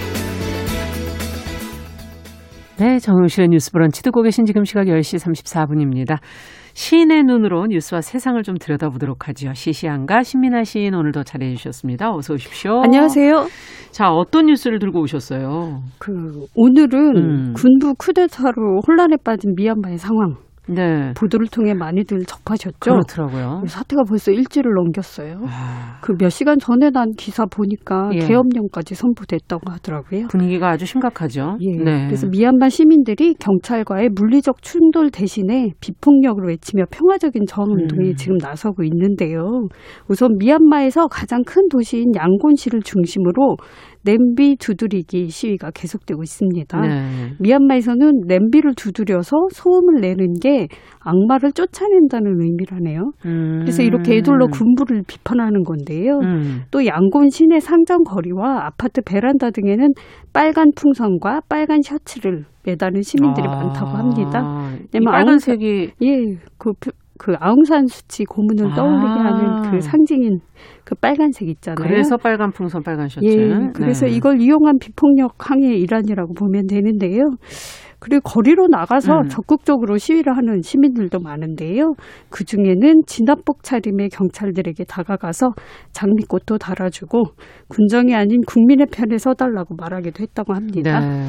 네, 정용실의 뉴스 브런치 듣고 계신 지금 시각 10시 34분입니다. 시인의 눈으로 뉴스와 세상을 좀 들여다보도록 하죠. 시시한가 신민아 시인 오늘도 잘해 주셨습니다. 어서 오십시오. 안녕하세요. 자, 어떤 뉴스를 들고 오셨어요? 그 오늘은 음. 군부 쿠데타로 혼란에 빠진 미얀마의 상황 네. 보도를 통해 많이들 접하셨죠. 그렇더라고요. 사태가 벌써 일주일을 넘겼어요. 아, 그몇 시간 전에 난 기사 보니까 예. 계엄령까지 선포됐다고 하더라고요. 분위기가 아주 심각하죠. 예. 네. 그래서 미얀마 시민들이 경찰과의 물리적 충돌 대신에 비폭력을 외치며 평화적인 저항 운동에 음. 지금 나서고 있는데요. 우선 미얀마에서 가장 큰 도시인 양곤시를 중심으로 냄비 두드리기 시위가 계속되고 있습니다. 네. 미얀마에서는 냄비를 두드려서 소음을 내는 게 악마를 쫓아낸다는 의미라네요. 음. 그래서 이렇게 애들로 군부를 비판하는 건데요. 음. 또 양곤 시내 상점 거리와 아파트 베란다 등에는 빨간 풍선과 빨간 셔츠를 매다는 시민들이 아, 많다고 합니다. 빨간색이 예, 그, 그 아웅산 수치 고문을 아. 떠올리게 하는 그 상징인 그 빨간색 있잖아요. 그래서 빨간 풍선 빨간 셔츠. 예, 그래서 네. 이걸 이용한 비폭력 항의의 일환이라고 보면 되는데요. 그리고 거리로 나가서 음. 적극적으로 시위를 하는 시민들도 많은데요. 그 중에는 진압복 차림의 경찰들에게 다가가서 장미꽃도 달아주고 군정이 아닌 국민의 편에 서달라고 말하기도 했다고 합니다. 네.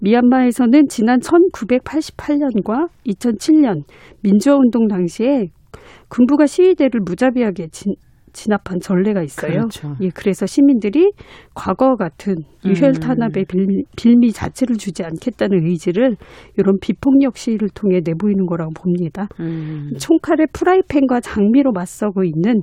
미얀마에서는 지난 1988년과 2007년 민주화 운동 당시에 군부가 시위대를 무자비하게 진, 진압한 전례가 있어요. 그렇죠. 예, 그래서 시민들이 과거와 같은 유혈 탄압의 빌, 빌미 자체를 주지 않겠다는 의지를 이런 비폭력 시위를 통해 내보이는 거라고 봅니다. 음. 총칼에 프라이팬과 장미로 맞서고 있는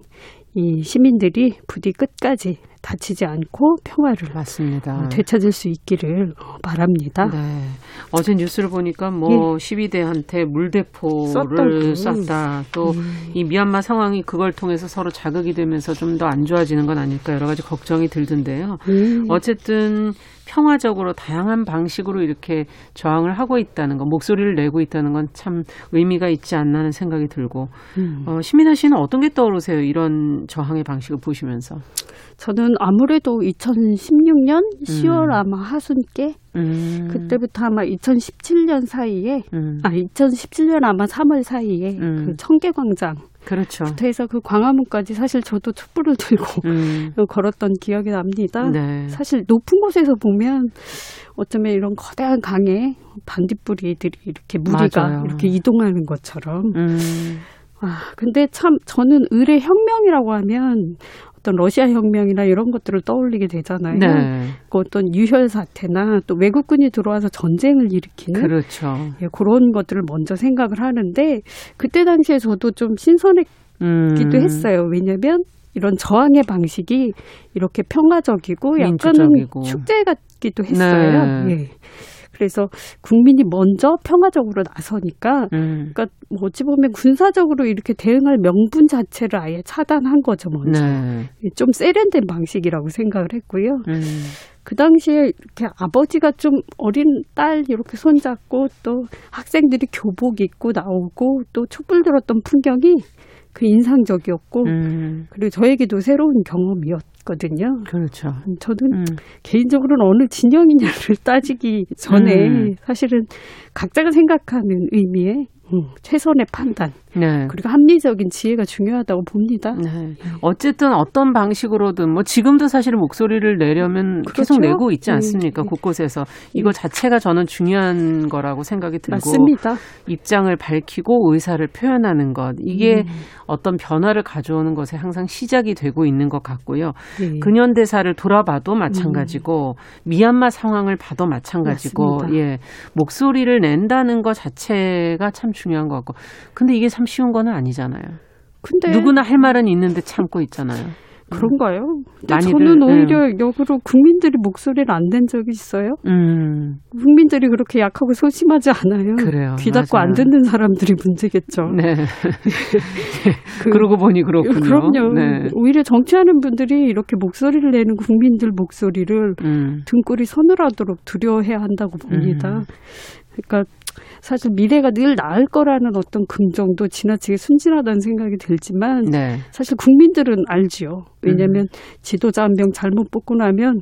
이 시민들이 부디 끝까지 다치지 않고 평화를 맞습니다. 어, 되찾을 수 있기를 어, 바랍니다. 네. 어제 뉴스를 보니까 뭐 시위대한테 물대포를 쐈다고. 쐈다. 또이 미얀마 상황이 그걸 통해서 서로 자극이 되면서 좀 더 안 좋아지는 건 아닐까 여러 가지 걱정이 들던데요. 음. 어쨌든 평화적으로 다양한 방식으로 이렇게 저항을 하고 있다는 거, 목소리를 내고 있다는 건 참 의미가 있지 않나 하는 생각이 들고, 음. 어, 시민아 씨는 어떤 게 떠오르세요? 이런 저항의 방식을 보시면서. 저는 아무래도 2016년 10월 아마 하순께 음. 그때부터 아마 2017년 사이에 음. 아 2017년 아마 3월 사이에 음. 그 청계광장부터 그렇죠. 해서 그 광화문까지 사실 저도 촛불을 들고 음. 걸었던 기억이 납니다. 네. 사실 높은 곳에서 보면 어쩌면 이런 거대한 강에 반딧불이들이 이렇게 무리가 맞아요. 이렇게 이동하는 것처럼 음. 아, 근데 참 저는 의뢰 혁명이라고 하면 어떤 러시아 혁명이나 이런 것들을 떠올리게 되잖아요. 네. 그 어떤 유혈 사태나 또 외국군이 들어와서 전쟁을 일으키는 그렇죠. 예, 그런 것들을 먼저 생각을 하는데 그때 당시에 저도 좀 신선했기도 음. 했어요. 왜냐하면 이런 저항의 방식이 이렇게 평화적이고 약간 민주적이고. 축제 같기도 했어요. 네. 예. 그래서 국민이 먼저 평화적으로 나서니까 음. 그러니까 뭐 어찌 보면 군사적으로 이렇게 대응할 명분 자체를 아예 차단한 거죠 먼저 네. 좀 세련된 방식이라고 생각을 했고요. 음. 그 당시에 이렇게 아버지가 좀 어린 딸 이렇게 손잡고 또 학생들이 교복 입고 나오고 또 촛불 들었던 풍경이 그 인상적이었고 음. 그리고 저에게도 새로운 경험이었 거든요. 그렇죠. 음, 저는 음. 개인적으로는 어느 진영이냐를 따지기 전에 음. 사실은 각자가 생각하는 의미의 음, 최선의 판단 네. 그리고 합리적인 지혜가 중요하다고 봅니다. 네. 어쨌든 어떤 방식으로든 뭐 지금도 사실 목소리를 내려면 계속 그렇죠. 내고 있지 네. 않습니까? 곳곳에서 이거 자체가 저는 중요한 거라고 생각이 들고 맞습니다. 입장을 밝히고 의사를 표현하는 것 이게 음. 어떤 변화를 가져오는 것에 항상 시작이 되고 있는 것 같고요. 네. 근현대사를 돌아봐도 마찬가지고 미얀마 상황을 봐도 마찬가지고 맞습니다. 예 목소리를 낸다는 것 자체가 참 중요한 것 같고 근데 이게 참 쉬운 거는 아니잖아요. 근데 누구나 할 말은 있는데 참고 있잖아요. 그런가요? 근데 많이들, 저는 네. 오히려 역으로 국민들이 목소리를 안 낸 적이 있어요. 음 국민들이 그렇게 약하고 소심하지 않아요. 그래요. 귀 닫고 맞아요. 안 듣는 사람들이 문제겠죠. 네. 그- 그러고 보니 그렇군요. 그럼요. 네. 오히려 정치하는 분들이 이렇게 목소리를 내는 국민들 목소리를 음. 등골이 서늘하도록 두려워해야 한다고 봅니다. 음. 그러니까 사실 미래가 늘 나을 거라는 어떤 긍정도 지나치게 순진하다는 생각이 들지만 네. 사실 국민들은 알지요. 왜냐하면 지도자 한 명 잘못 뽑고 나면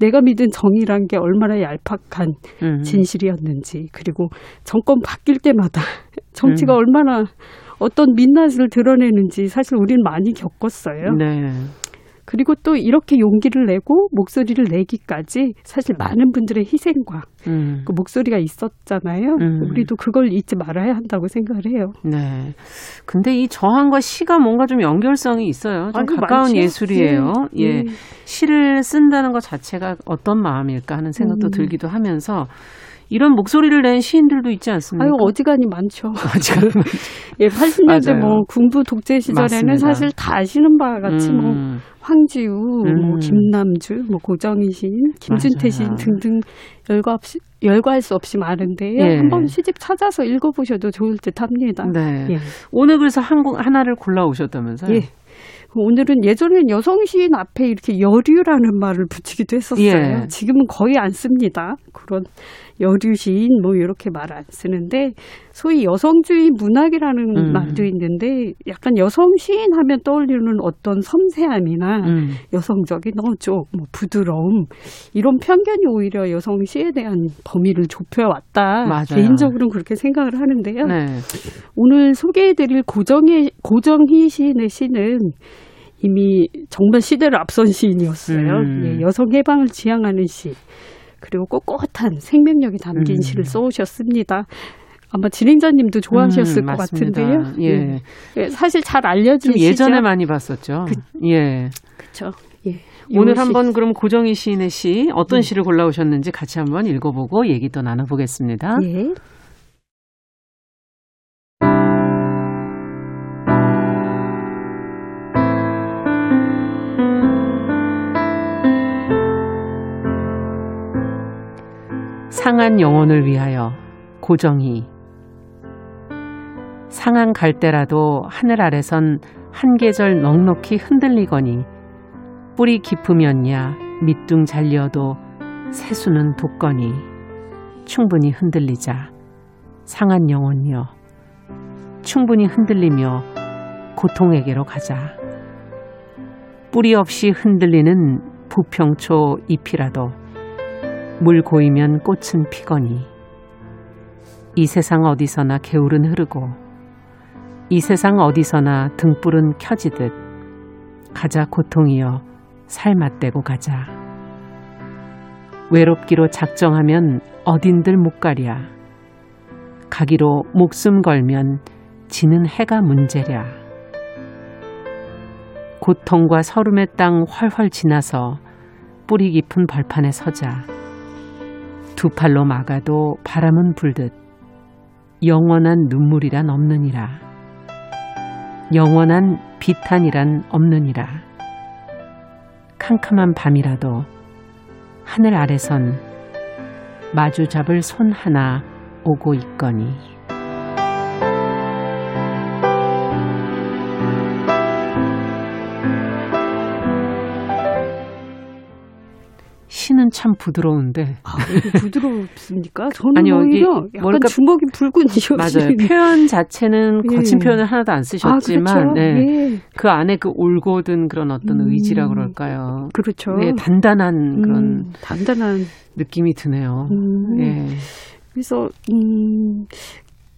내가 믿은 정의란 게 얼마나 얄팍한 음. 진실이었는지 그리고 정권 바뀔 때마다 정치가 음. 얼마나 어떤 민낯을 드러내는지 사실 우리는 많이 겪었어요. 네. 그리고 또 이렇게 용기를 내고 목소리를 내기까지 사실 많은 분들의 희생과 음. 그 목소리가 있었잖아요. 음. 우리도 그걸 잊지 말아야 한다고 생각을 해요. 네. 근데 이 저항과 시가 뭔가 좀 연결성이 있어요. 좀 아니, 가까운 많죠. 예술이에요. 예. 예. 예. 시를 쓴다는 것 자체가 어떤 마음일까 하는 생각도 음. 들기도 하면서 이런 목소리를 낸 시인들도 있지 않습니까? 아유 어지간히 많죠. 어지간히 예, 80년대 맞아요. 뭐 군부 독재 시절에는 맞습니다. 사실 다 아시는 바와 같이 뭐 음, 황지우, 뭐 음. 김남주, 뭐 고정희 시인, 김준태. 시인 등등 열과 없이 열과할 수 없이 많은데요. 예. 한번 시집 찾아서 읽어보셔도 좋을 듯합니다. 네. 예. 오늘 그래서 한곡 하나를 골라 오셨다면서요? 예. 오늘은 예전엔 여성 시인 앞에 이렇게 여류라는 말을 붙이기도 했었어요. 예. 지금은 거의 안 씁니다. 그런 여류 시인 뭐 이렇게 말 안 쓰는데 소위 여성주의 문학이라는 음. 말도 있는데 약간 여성 시인 하면 떠올리는 어떤 섬세함이나 음. 여성적인 어조, 뭐 부드러움 이런 편견이 오히려 여성 시에 대한 범위를 좁혀왔다. 맞아요. 개인적으로는 그렇게 생각을 하는데요. 네. 오늘 소개해드릴 고정희 고정희 시인의 시는 이미 정말 시대를 앞선 시인이었어요. 음. 예, 여성 해방을 지향하는 시 그리고 꼿꼿한 생명력이 담긴 음. 시를 써오셨습니다. 아마 진행자님도 좋아하셨을 음, 것. 같은데요. 예. 예, 사실 잘 알려진 좀 예전에 시죠. 많이 봤었죠. 예. 그렇죠. 예. 오늘 한번 그럼 고정희 시인의 시 어떤 시를 골라오셨는지 같이 한번 읽어보고 얘기 또 나눠보겠습니다. 예. 상한 영혼을 위하여 고정희 상한 갈대라도 하늘 아래선 한 계절 넉넉히 흔들리거니 뿌리 깊으면야 밑둥 잘려도 새수는 돋거니 충분히 흔들리자. 상한 영혼이여 충분히 흔들리며 고통에게로 가자. 뿌리 없이 흔들리는 부평초 잎이라도 물 고이면 꽃은 피거니. 이 세상 어디서나 개울은 흐르고 이 세상 어디서나 등불은 켜지듯 가자 고통이여 살맛대고 가자. 외롭기로 작정하면 어딘들 못 가랴. 가기로 목숨 걸면 지는 해가 문제랴. 고통과 서름의 땅 훨훨 지나서 뿌리 깊은 벌판에 서자 두 팔로 막아도 바람은 불듯 영원한 눈물이란 없느니라. 영원한 비탄이란 없느니라. 캄캄한 밤이라도 하늘 아래선 마주 잡을 손 하나 오고 있거니. 부드러운데 아, 부드럽습니까? 저는 아니요, 오히려 약간 뭐랄까- 주먹이 붉은 이런 맞아요. 표현 자체는 예. 거친 표현을 하나도 안 쓰셨지만 아, 그렇죠. 네. 예. 그 안에 그 올곧은 그런 어떤 음. 의지라 그럴까요? 그렇죠. 네, 단단한 그런 음, 단단한. 느낌이 드네요. 음. 예. 그래서 음,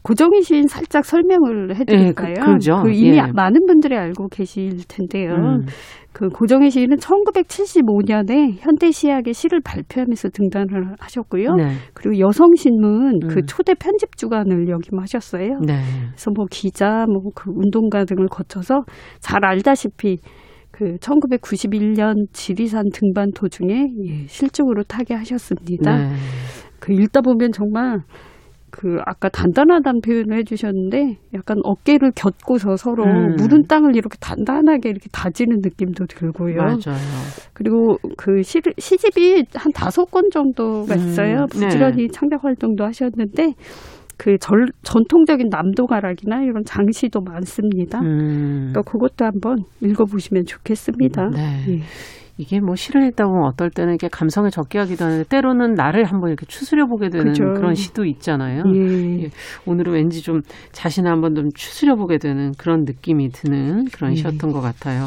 고정희 시인 살짝 설명을 해드릴까요? 예, 그- 그러죠. 이미 예. 많은 분들이 알고 계실 텐데요. 음. 그 고정희 시인은 1975년에 현대시학의 시를 발표하면서 등단을 하셨고요. 네. 그리고 여성신문 그 음. 초대 편집 주간을 역임하셨어요. 네. 그래서 뭐 기자, 뭐 그 운동가 등을 거쳐서 잘 알다시피 그 1991년 지리산 등반 도중에 예, 실종으로 타계하셨습니다. 네. 그 읽다 보면 정말 그 아까 단단하다는 표현을 해주셨는데 약간 어깨를 겹고서 서로 음. 무른 땅을 이렇게 단단하게 이렇게 다지는 느낌도 들고요. 맞아요. 그리고 그 시, 시집이 한 다섯 권 정도가 음, 있어요. 네. 부지런히 창작 활동도 하셨는데 그 절, 전통적인 남도가락이나 이런 장시도 많습니다. 음. 그러니까 그것도 한번 읽어보시면 좋겠습니다. 네. 예. 이게 뭐 시를 읽다 보면 어떨 때는 이게 감성에 적게 하기도 하는데 때로는 나를 한번 이렇게 추스려 보게 되는 그죠. 그런 시도 있잖아요. 예. 예. 오늘은 왠지 좀 자신을 한번 좀 추스려 보게 되는 그런 느낌이 드는 그런 예. 시였던 것 같아요.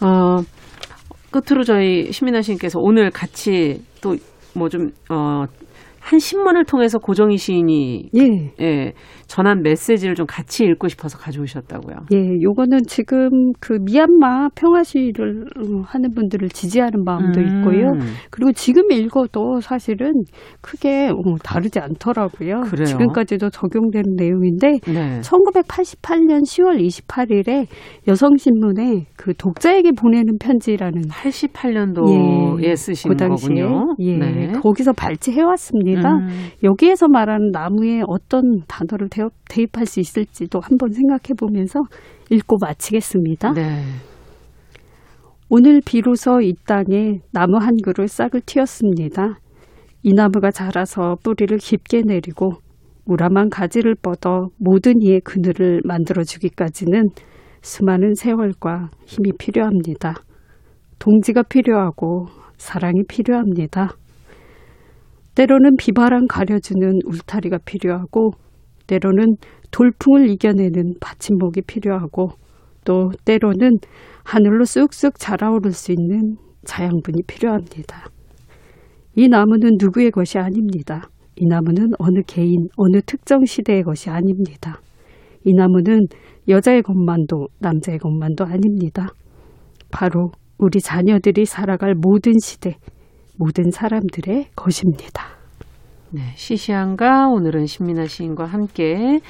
어, 끝으로 저희 시민아 씨님께서 오늘 같이 또 뭐좀 어, 한 신문을 통해서 고정희 시인이 예. 예, 전한 메시지를 좀 같이 읽고 싶어서 가져오셨다고요. 예, 요거는 지금 그 미얀마 평화 시위를 어, 하는 분들을 지지하는 마음도 음. 있고요. 그리고 지금 읽어도 사실은 크게 어, 다르지 않더라고요. 그래요? 지금까지도 적용되는 내용인데 네. 1988년 10월 28일에 여성신문에 그 독자에게 보내는 편지라는 88년도에 예, 쓰신 그 당시에 거군요. 예, 네. 거기서 발췌해 왔습니다. 있습니다. 음. 여기에서 말하는 나무에 어떤 단어를 대입, 대입할 수 있을지도 한번 생각해 보면서 읽고 마치겠습니다. 네. 오늘 비로소 이 땅에 나무 한 그루 싹을 틔웠습니다. 이 나무가 자라서 뿌리를 깊게 내리고 우람한 가지를 뻗어 모든 이의 그늘을 만들어 주기까지는 수많은 세월과 힘이 필요합니다. 동지가 필요하고 사랑이 필요합니다. 때로는 비바람 가려주는 울타리가 필요하고 때로는 돌풍을 이겨내는 받침목이 필요하고 또 때로는 하늘로 쑥쑥 자라오를 수 있는 자양분이 필요합니다. 이 나무는 누구의 것이 아닙니다. 이 나무는 어느 개인, 어느 특정 시대의 것이 아닙니다. 이 나무는 여자의 것만도 남자의 것만도 아닙니다. 바로 우리 자녀들이 살아갈 모든 시대, 모든 사람들의 것입니다. 네, 시시한가 오늘은 신민아 시인과 함께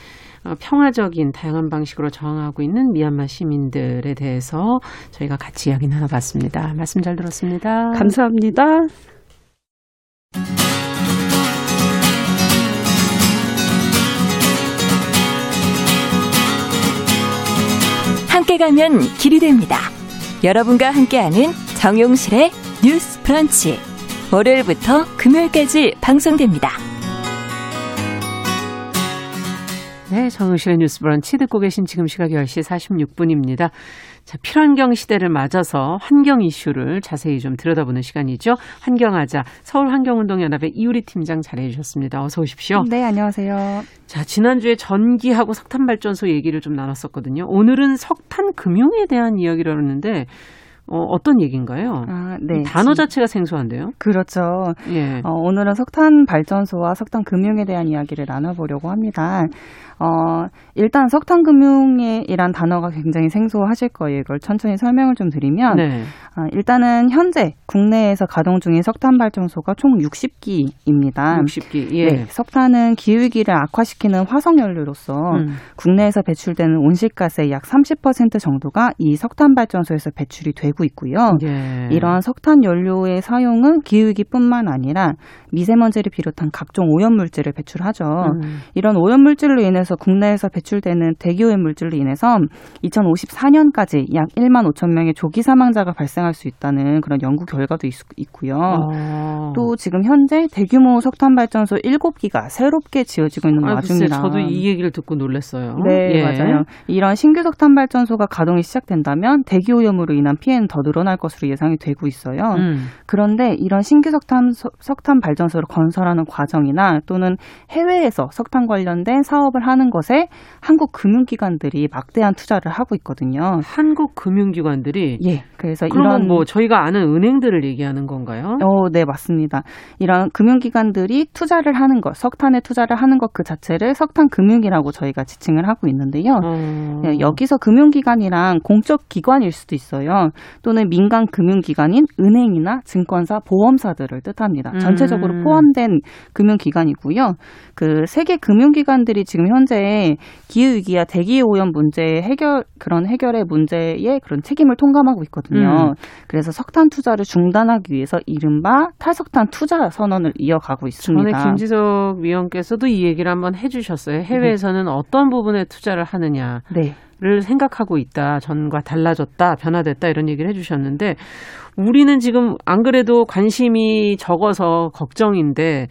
어, 평화적인 다양한 방식으로 저항하고 있는 미얀마 시민들에 대해서 저희가 같이 이야기 나눠봤습니다. 말씀 잘 들었습니다. 감사합니다. 함께 가면 길이 됩니다. 여러분과 함께하는 정용실의 뉴스 브런치. 월요일부터 금요일까지 방송됩니다. 네, 정의실의 뉴스 브런치 듣고 계신 지금 시각 10시 46분입니다. 자, 필환경 시대를 맞아서 환경 이슈를 자세히 좀 들여다보는 시간이죠. 환경하자 서울환경운동연합의 이우리 팀장 자리해 주셨습니다. 어서 오십시오. 네, 안녕하세요. 자, 지난주에 전기하고 석탄 발전소 얘기를 좀 나눴었거든요. 오늘은 석탄 금융에 대한 이야기를 하는데 어, 어떤 얘기인가요? 아, 네. 단어 지- 자체가 생소한데요. 그렇죠. 예. 어, 오늘은 석탄 발전소와 석탄 금융에 대한 이야기를 나눠보려고 합니다. 어, 일단 석탄 금융이란 단어가 굉장히 생소하실 거예요. 이걸 천천히 설명을 좀 드리면 네. 어, 일단은 현재 국내에서 가동 중인 석탄 발전소가 총 60기입니다. 60기. 예. 네, 석탄은 기후 위기를 악화시키는 화석 연료로서 음. 국내에서 배출되는 온실가스의 약 30% 정도가 이 석탄 발전소에서 배출이 되고 있고요. 예. 이러한 석탄 연료의 사용은 기후 위기뿐만 아니라 미세먼지를 비롯한 각종 오염 물질을 배출하죠. 음. 이런 오염 물질로 인해 서 국내에서 배출되는 대기오염 물질로 인해서 2054년까지 약 1만 5천 명의 조기 사망자가 발생할 수 있다는 그런 연구 결과도 있, 고요 어. 또 지금 현재 대규모 석탄 발전소 7기가 새롭게 지어지고 있는 아, 와중이라 저도 이 얘기를 듣고 놀랐어요. 네, 예. 맞아요. 이런 신규 석탄 발전소가 가동이 시작된다면 대기 오염으로 인한 피해는 더 늘어날 것으로 예상이 되고 있어요. 음. 그런데 이런 신규 석탄 서- 석탄 발전소를 건설하는 과정이나 또는 해외에서 석탄 관련된 사업을 하는 것에 한국 금융기관들이 막대한 투자를 하고 있거든요. 한국 금융기관들이 예, 그래서 이런 뭐 저희가 아는 은행들을 얘기하는 건가요? 어, 네, 맞습니다. 이런 금융기관들이 투자를 하는 것, 석탄에 투자를 하는 것 그 자체를 석탄 금융이라고 저희가 지칭을 하고 있는데요. 어. 네, 여기서 금융기관이랑 공적 기관일 수도 있어요. 또는 민간 금융기관인 은행이나 증권사, 보험사들을 뜻합니다. 음. 전체적으로 포함된 금융기관이고요. 그 세계 금융기관들이 지금 현재 기후위기와 대기오염 문제 해결, 그런 해결의 문제에 그런 책임을 통감하고 있거든요. 음. 그래서 석탄 투자를 중단하기 위해서 이른바 탈석탄 투자 선언을 이어가고 있습니다. 전에 김지석 위원께서도 이 얘기를 한번 해주셨어요. 해외에서는 어떤 부분에 투자를 하느냐를 네. 생각하고 있다. 전과 달라졌다, 변화됐다 이런 얘기를 해주셨는데 우리는 지금 안 그래도 관심이 적어서 걱정인데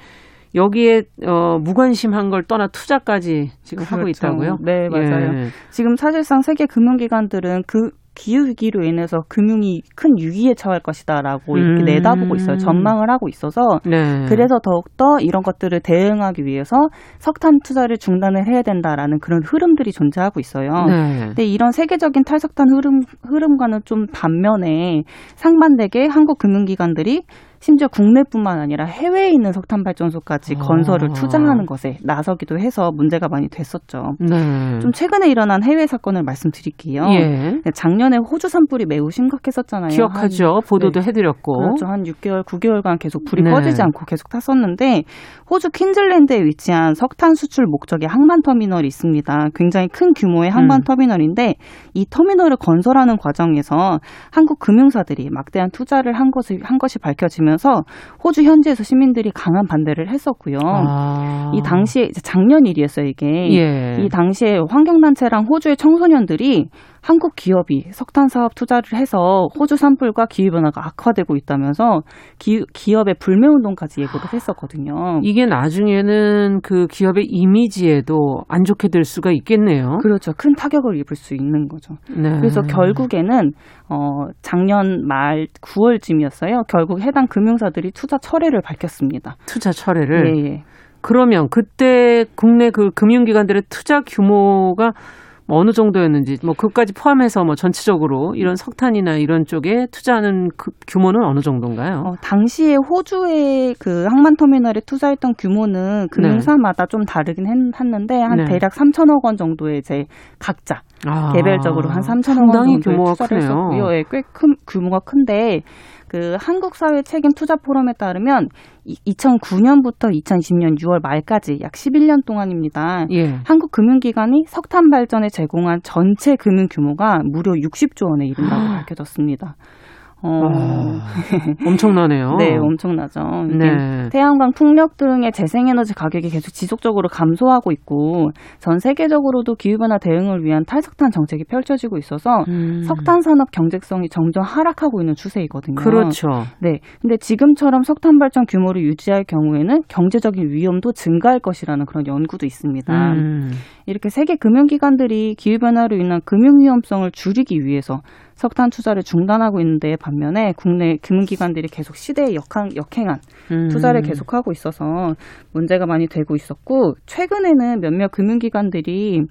여기에 어, 무관심한 걸 떠나 투자까지 지금 하고 그렇죠. 있다고요? 네, 맞아요. 예. 지금 사실상 세계 금융기관들은 그 기후위기로 인해서 금융이 큰 위기에 처할 것이다라고 이렇게 음. 내다보고 있어요. 전망을 하고 있어서 네. 그래서 더욱더 이런 것들을 대응하기 위해서 석탄 투자를 중단을 해야 된다라는 그런 흐름들이 존재하고 있어요. 네. 근데 이런 세계적인 탈석탄 흐름, 흐름과는 좀 반면에 상반되게 한국 금융기관들이 심지어 국내뿐만 아니라 해외에 있는 석탄 발전소까지 아. 건설을 투자하는 것에 나서기도 해서 문제가 많이 됐었죠. 네. 좀 최근에 일어난 해외 사건을 말씀드릴게요. 예. 작년에 호주 산불이 매우 심각했었잖아요. 기억하죠. 보도도 해드렸고. 한, 그렇죠. 한 6개월, 9개월간 계속 불이 네. 꺼지지 않고 계속 탔었는데 호주 퀸즐랜드에 위치한 석탄 수출 목적의 항만 터미널이 있습니다. 굉장히 큰 규모의 항만 음. 터미널인데 이 터미널을 건설하는 과정에서 한국 금융사들이 막대한 투자를 한 것이 한 것이 밝혀지면 서 되면서 호주 현지에서 시민들이 강한 반대를 했었고요. 아. 이 당시에 작년 일이었어요, 이게. 예. 이 당시에 환경단체랑 호주의 청소년들이 한국 기업이 석탄 사업 투자를 해서 호주 산불과 기후 변화가 악화되고 있다면서 기, 기업의 불매 운동까지 예고를 했었거든요. 이게 나중에는 그 기업의 이미지에도 안 좋게 될 수가 있겠네요. 그렇죠. 큰 타격을 입을 수 있는 거죠. 네. 그래서 결국에는 어 작년 말 9월쯤이었어요. 결국 해당 금융사들이 투자 철회를 밝혔습니다. 투자 철회를 예, 예. 그러면 그때 국내 그 금융기관들의 투자 규모가 뭐 어느 정도였는지 뭐 그까지 포함해서 뭐 전체적으로 이런 석탄이나 이런 쪽에 투자하는 그 규모는 어느 정도인가요? 어, 당시에 호주의 그 항만 터미널에 투자했던 규모는 금융사마다 좀 다르긴 했, 는데한 네. 대략 3천억 원 정도의 제 각자 아, 개별적으로 한 3천억 원 규모가 투자를 크네요. 했었고요. 예, 꽤큰 규모가 큰데 그 한국 사회 책임 투자 포럼에 따르면 2009년부터 2020년 6월 말까지 약 11년 동안입니다. 예. 한국 금융기관이 석탄 발전에 제공한 전체 금융 규모가 무려 60조 원에 이른다고 밝혀졌습니다. 어, 아, 엄청나네요. 네, 엄청나죠. 네. 태양광, 풍력 등의 재생에너지 가격이 계속 지속적으로 감소하고 있고 전 세계적으로도 기후변화 대응을 위한 탈석탄 정책이 펼쳐지고 있어서 음. 석탄 산업 경제성이 점점 하락하고 있는 추세이거든요. 그렇죠. 네. 근데 지금처럼 석탄 발전 규모를 유지할 경우에는 경제적인 위험도 증가할 것이라는 그런 연구도 있습니다. 음. 이렇게 세계 금융기관들이 기후변화로 인한 금융 위험성을 줄이기 위해서 석탄 투자를 중단하고 있는데 반면에 국내 금융기관들이 계속 시대에 역행, 역행한 음. 투자를 계속하고 있어서 문제가 많이 되고 있었고 최근에는 몇몇 금융기관들이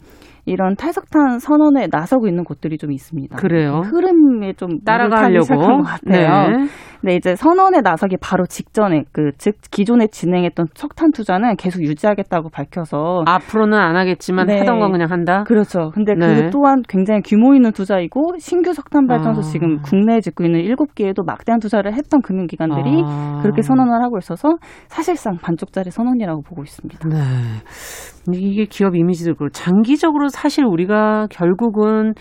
이런 탈석탄 선언에 나서고 있는 곳들이 좀 있습니다. 그래요. 흐름에 좀 따라가려고. 것 같아요. 네. 네, 이제 선언에 나서기 바로 직전에 그 즉 기존에 진행했던 석탄 투자는 계속 유지하겠다고 밝혀서 앞으로는 안 하겠지만 네. 하던 건 그냥 한다. 그렇죠. 근데 네. 그 또한 굉장히 규모 있는 투자이고 신규 석탄 발전소 아. 지금 국내에 짓고 있는 일곱 개에도 막대한 투자를 했던 금융기관들이 아. 그렇게 선언을 하고 있어서 사실상 반쪽짜리 선언이라고 보고 있습니다. 네. 근데 이게 기업 이미지도 그렇고 장기적으로 사실 우리가 결국은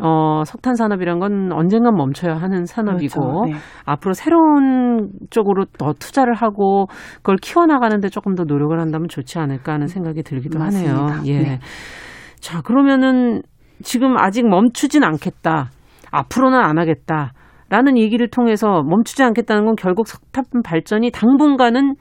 어, 석탄 산업이란 건 언젠간 멈춰야 하는 산업이고 그렇죠. 네. 앞으로 새로운 쪽으로 더 투자를 하고 그걸 키워나가는데 조금 더 노력을 한다면 좋지 않을까 하는 생각이 들기도 하네요. 맞습니다. 예. 네. 자, 그러면은 지금 아직 멈추진 않겠다. 앞으로는 안 하겠다. 라는 얘기를 통해서 멈추지 않겠다는 건 결국 석탄 발전이 당분간은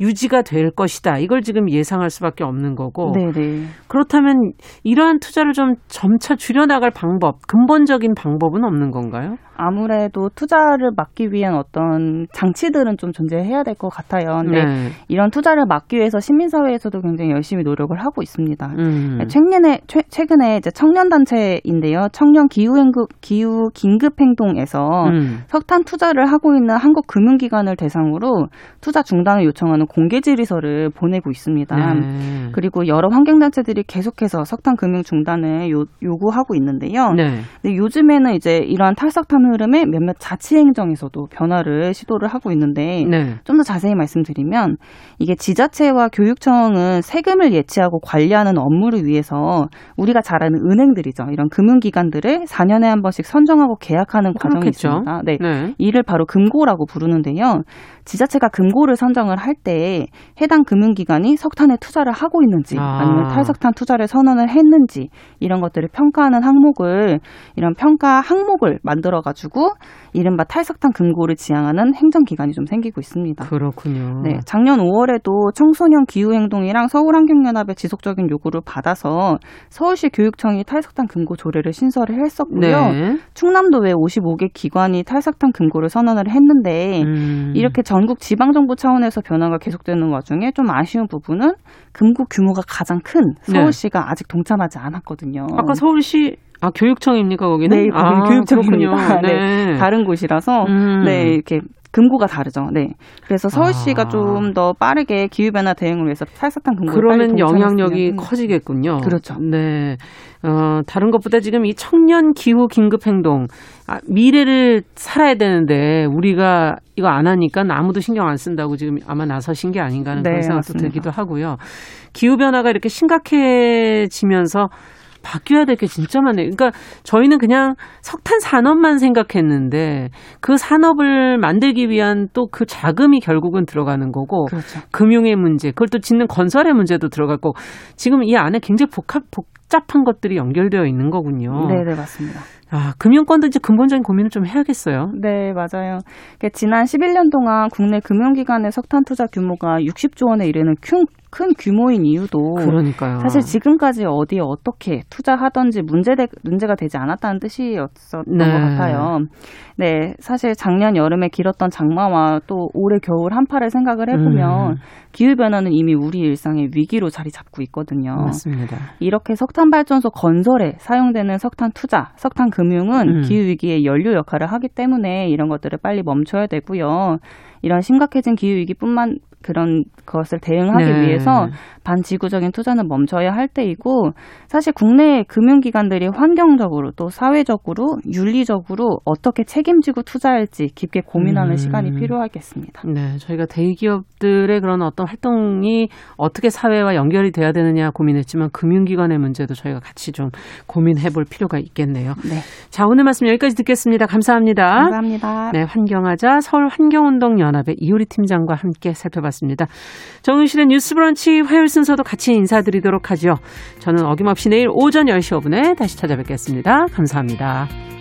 유지가 될 것이다. 이걸 지금 예상할 수밖에 없는 거고. 네, 네. 그렇다면 이러한 투자를 좀 점차 줄여나갈 방법, 근본적인 방법은 없는 건가요? 아무래도 투자를 막기 위한 어떤 장치들은 좀 존재해야 될 것 같아요. 근데 네. 이런 투자를 막기 위해서 시민사회에서도 굉장히 열심히 노력을 하고 있습니다. 음. 최근에 최, 최근에 이제 청년 단체인데요. 청년 기후 행급 기후 긴급 행동에서 음. 석탄 투자를 하고 있는 한국 금융기관을 대상으로 투자 중단을 요청하는 공개 질의서를 보내고 있습니다. 네. 그리고 여러 환경단체들이 계속해서 석탄 금융 중단을 요, 요구하고 있는데요. 네. 근데 요즘에는 이제 이러한 탈석탄 흐름에 몇몇 자치행정에서도 변화를 시도를 하고 있는데 네. 좀더 자세히 말씀드리면 이게 지자체와 교육청은 세금을 예치하고 관리하는 업무를 위해서 우리가 잘 아는 은행들이죠. 이런 금융기관들을 4년에 한 번씩 선정하고 계약하는 과정이 그렇겠죠. 있습니다. 네. 네. 이를 바로 금고라고 부르는데요. 지자체가 금고를 선정을 할때 해당 금융기관이 석탄에 투자를 하고 있는지 아. 아니면 탈석탄 투자를 선언을 했는지 이런 것들을 평가하는 항목을 이런 평가 항목을 만들어 가지고 이른바 탈석탄 금고를 지향하는 행정기관이 좀 생기고 있습니다. 그렇군요. 네, 작년 5월에도 청소년 기후행동이랑 서울환경연합의 지속적인 요구를 받아서 서울시 교육청이 탈석탄 금고 조례를 신설을 했었고요. 네. 충남도 외 55개 기관이 탈석탄 금고를 선언을 했는데 음. 이렇게 전국 지방정부 차원에서 변화가 계속되는 와중에 좀 아쉬운 부분은 금고 규모가 가장 큰 서울시가 아직 동참하지 않았거든요. 네. 아까 서울시 아 교육청입니까 거기는? 네, 아, 교육청입니다. 그렇군요. 네, 다른 곳이라서 음. 네 이렇게 금고가 다르죠. 네. 그래서 서울시가 아. 좀더 빠르게 기후 변화 대응을 위해서 탈석탄 금고를 그러면 빨리 영향력이 동참했으면 커지겠군요. 그렇죠. 네. 어, 다른 것보다 지금 이 청년 기후 긴급 행동, 아, 미래를 살아야 되는데 우리가 이거 안 하니까 아무도 신경 안 쓴다고 지금 아마 나서신 게 아닌가 하는 네, 그런 생각도 맞습니다. 들기도 하고요. 기후 변화가 이렇게 심각해지면서 바뀌어야 될 게 진짜 많네요. 그러니까 저희는 그냥 석탄 산업만 생각했는데 그 산업을 만들기 위한 또 그 자금이 결국은 들어가는 거고 그렇죠. 금융의 문제, 그걸 또 짓는 건설의 문제도 들어갔고 지금 이 안에 굉장히 복합 복 잡한 것들이 연결되어 있는 거군요. 네, 네, 맞습니다. 아, 금융권도 이제 근본적인 고민을 좀 해야겠어요. 네, 맞아요. 지난 11년 동안 국내 금융기관의 석탄 투자 규모가 60조 원에 이르는 큰, 큰 규모인 이유도 그러니까요. 사실 지금까지 어디에 어떻게 투자하던지 문제되, 문제가 되지 않았다는 뜻이었었던 네. 것 같아요. 네, 사실 작년 여름에 길었던 장마와 또 올해 겨울 한파를 생각을 해보면 음. 기후 변화는 이미 우리 일상의 위기로 자리 잡고 있거든요. 맞습니다. 이렇게 석탄 발전소 건설에 사용되는 석탄 투자, 석탄 금융은 음. 기후 위기의 연료 역할을 하기 때문에 이런 것들을 빨리 멈춰야 되고요. 이런 심각해진 기후 위기뿐만 그런 것을 대응하기 네. 위해서 반지구적인 투자는 멈춰야 할 때이고 사실 국내 금융기관들이 환경적으로 또 사회적으로 윤리적으로 어떻게 책임지고 투자할지 깊게 고민하는 음. 시간이 필요하겠습니다. 네, 저희가 대기업들의 그런 어떤 활동이 어떻게 사회와 연결이 돼야 되느냐 고민했지만 금융기관의 문제도 저희가 같이 좀 고민해 볼 필요가 있겠네요. 네. 자, 오늘 말씀 여기까지 듣겠습니다. 감사합니다. 감사합니다. 네, 환경하자 서울 환경운동연합의 이효리 팀장과 함께 살펴봤 습니다. 정은실의 뉴스 브런치 화요일 순서도 같이 인사드리도록 하죠. 저는 어김없이 내일 오전 10시 5분에 다시 찾아뵙겠습니다. 감사합니다.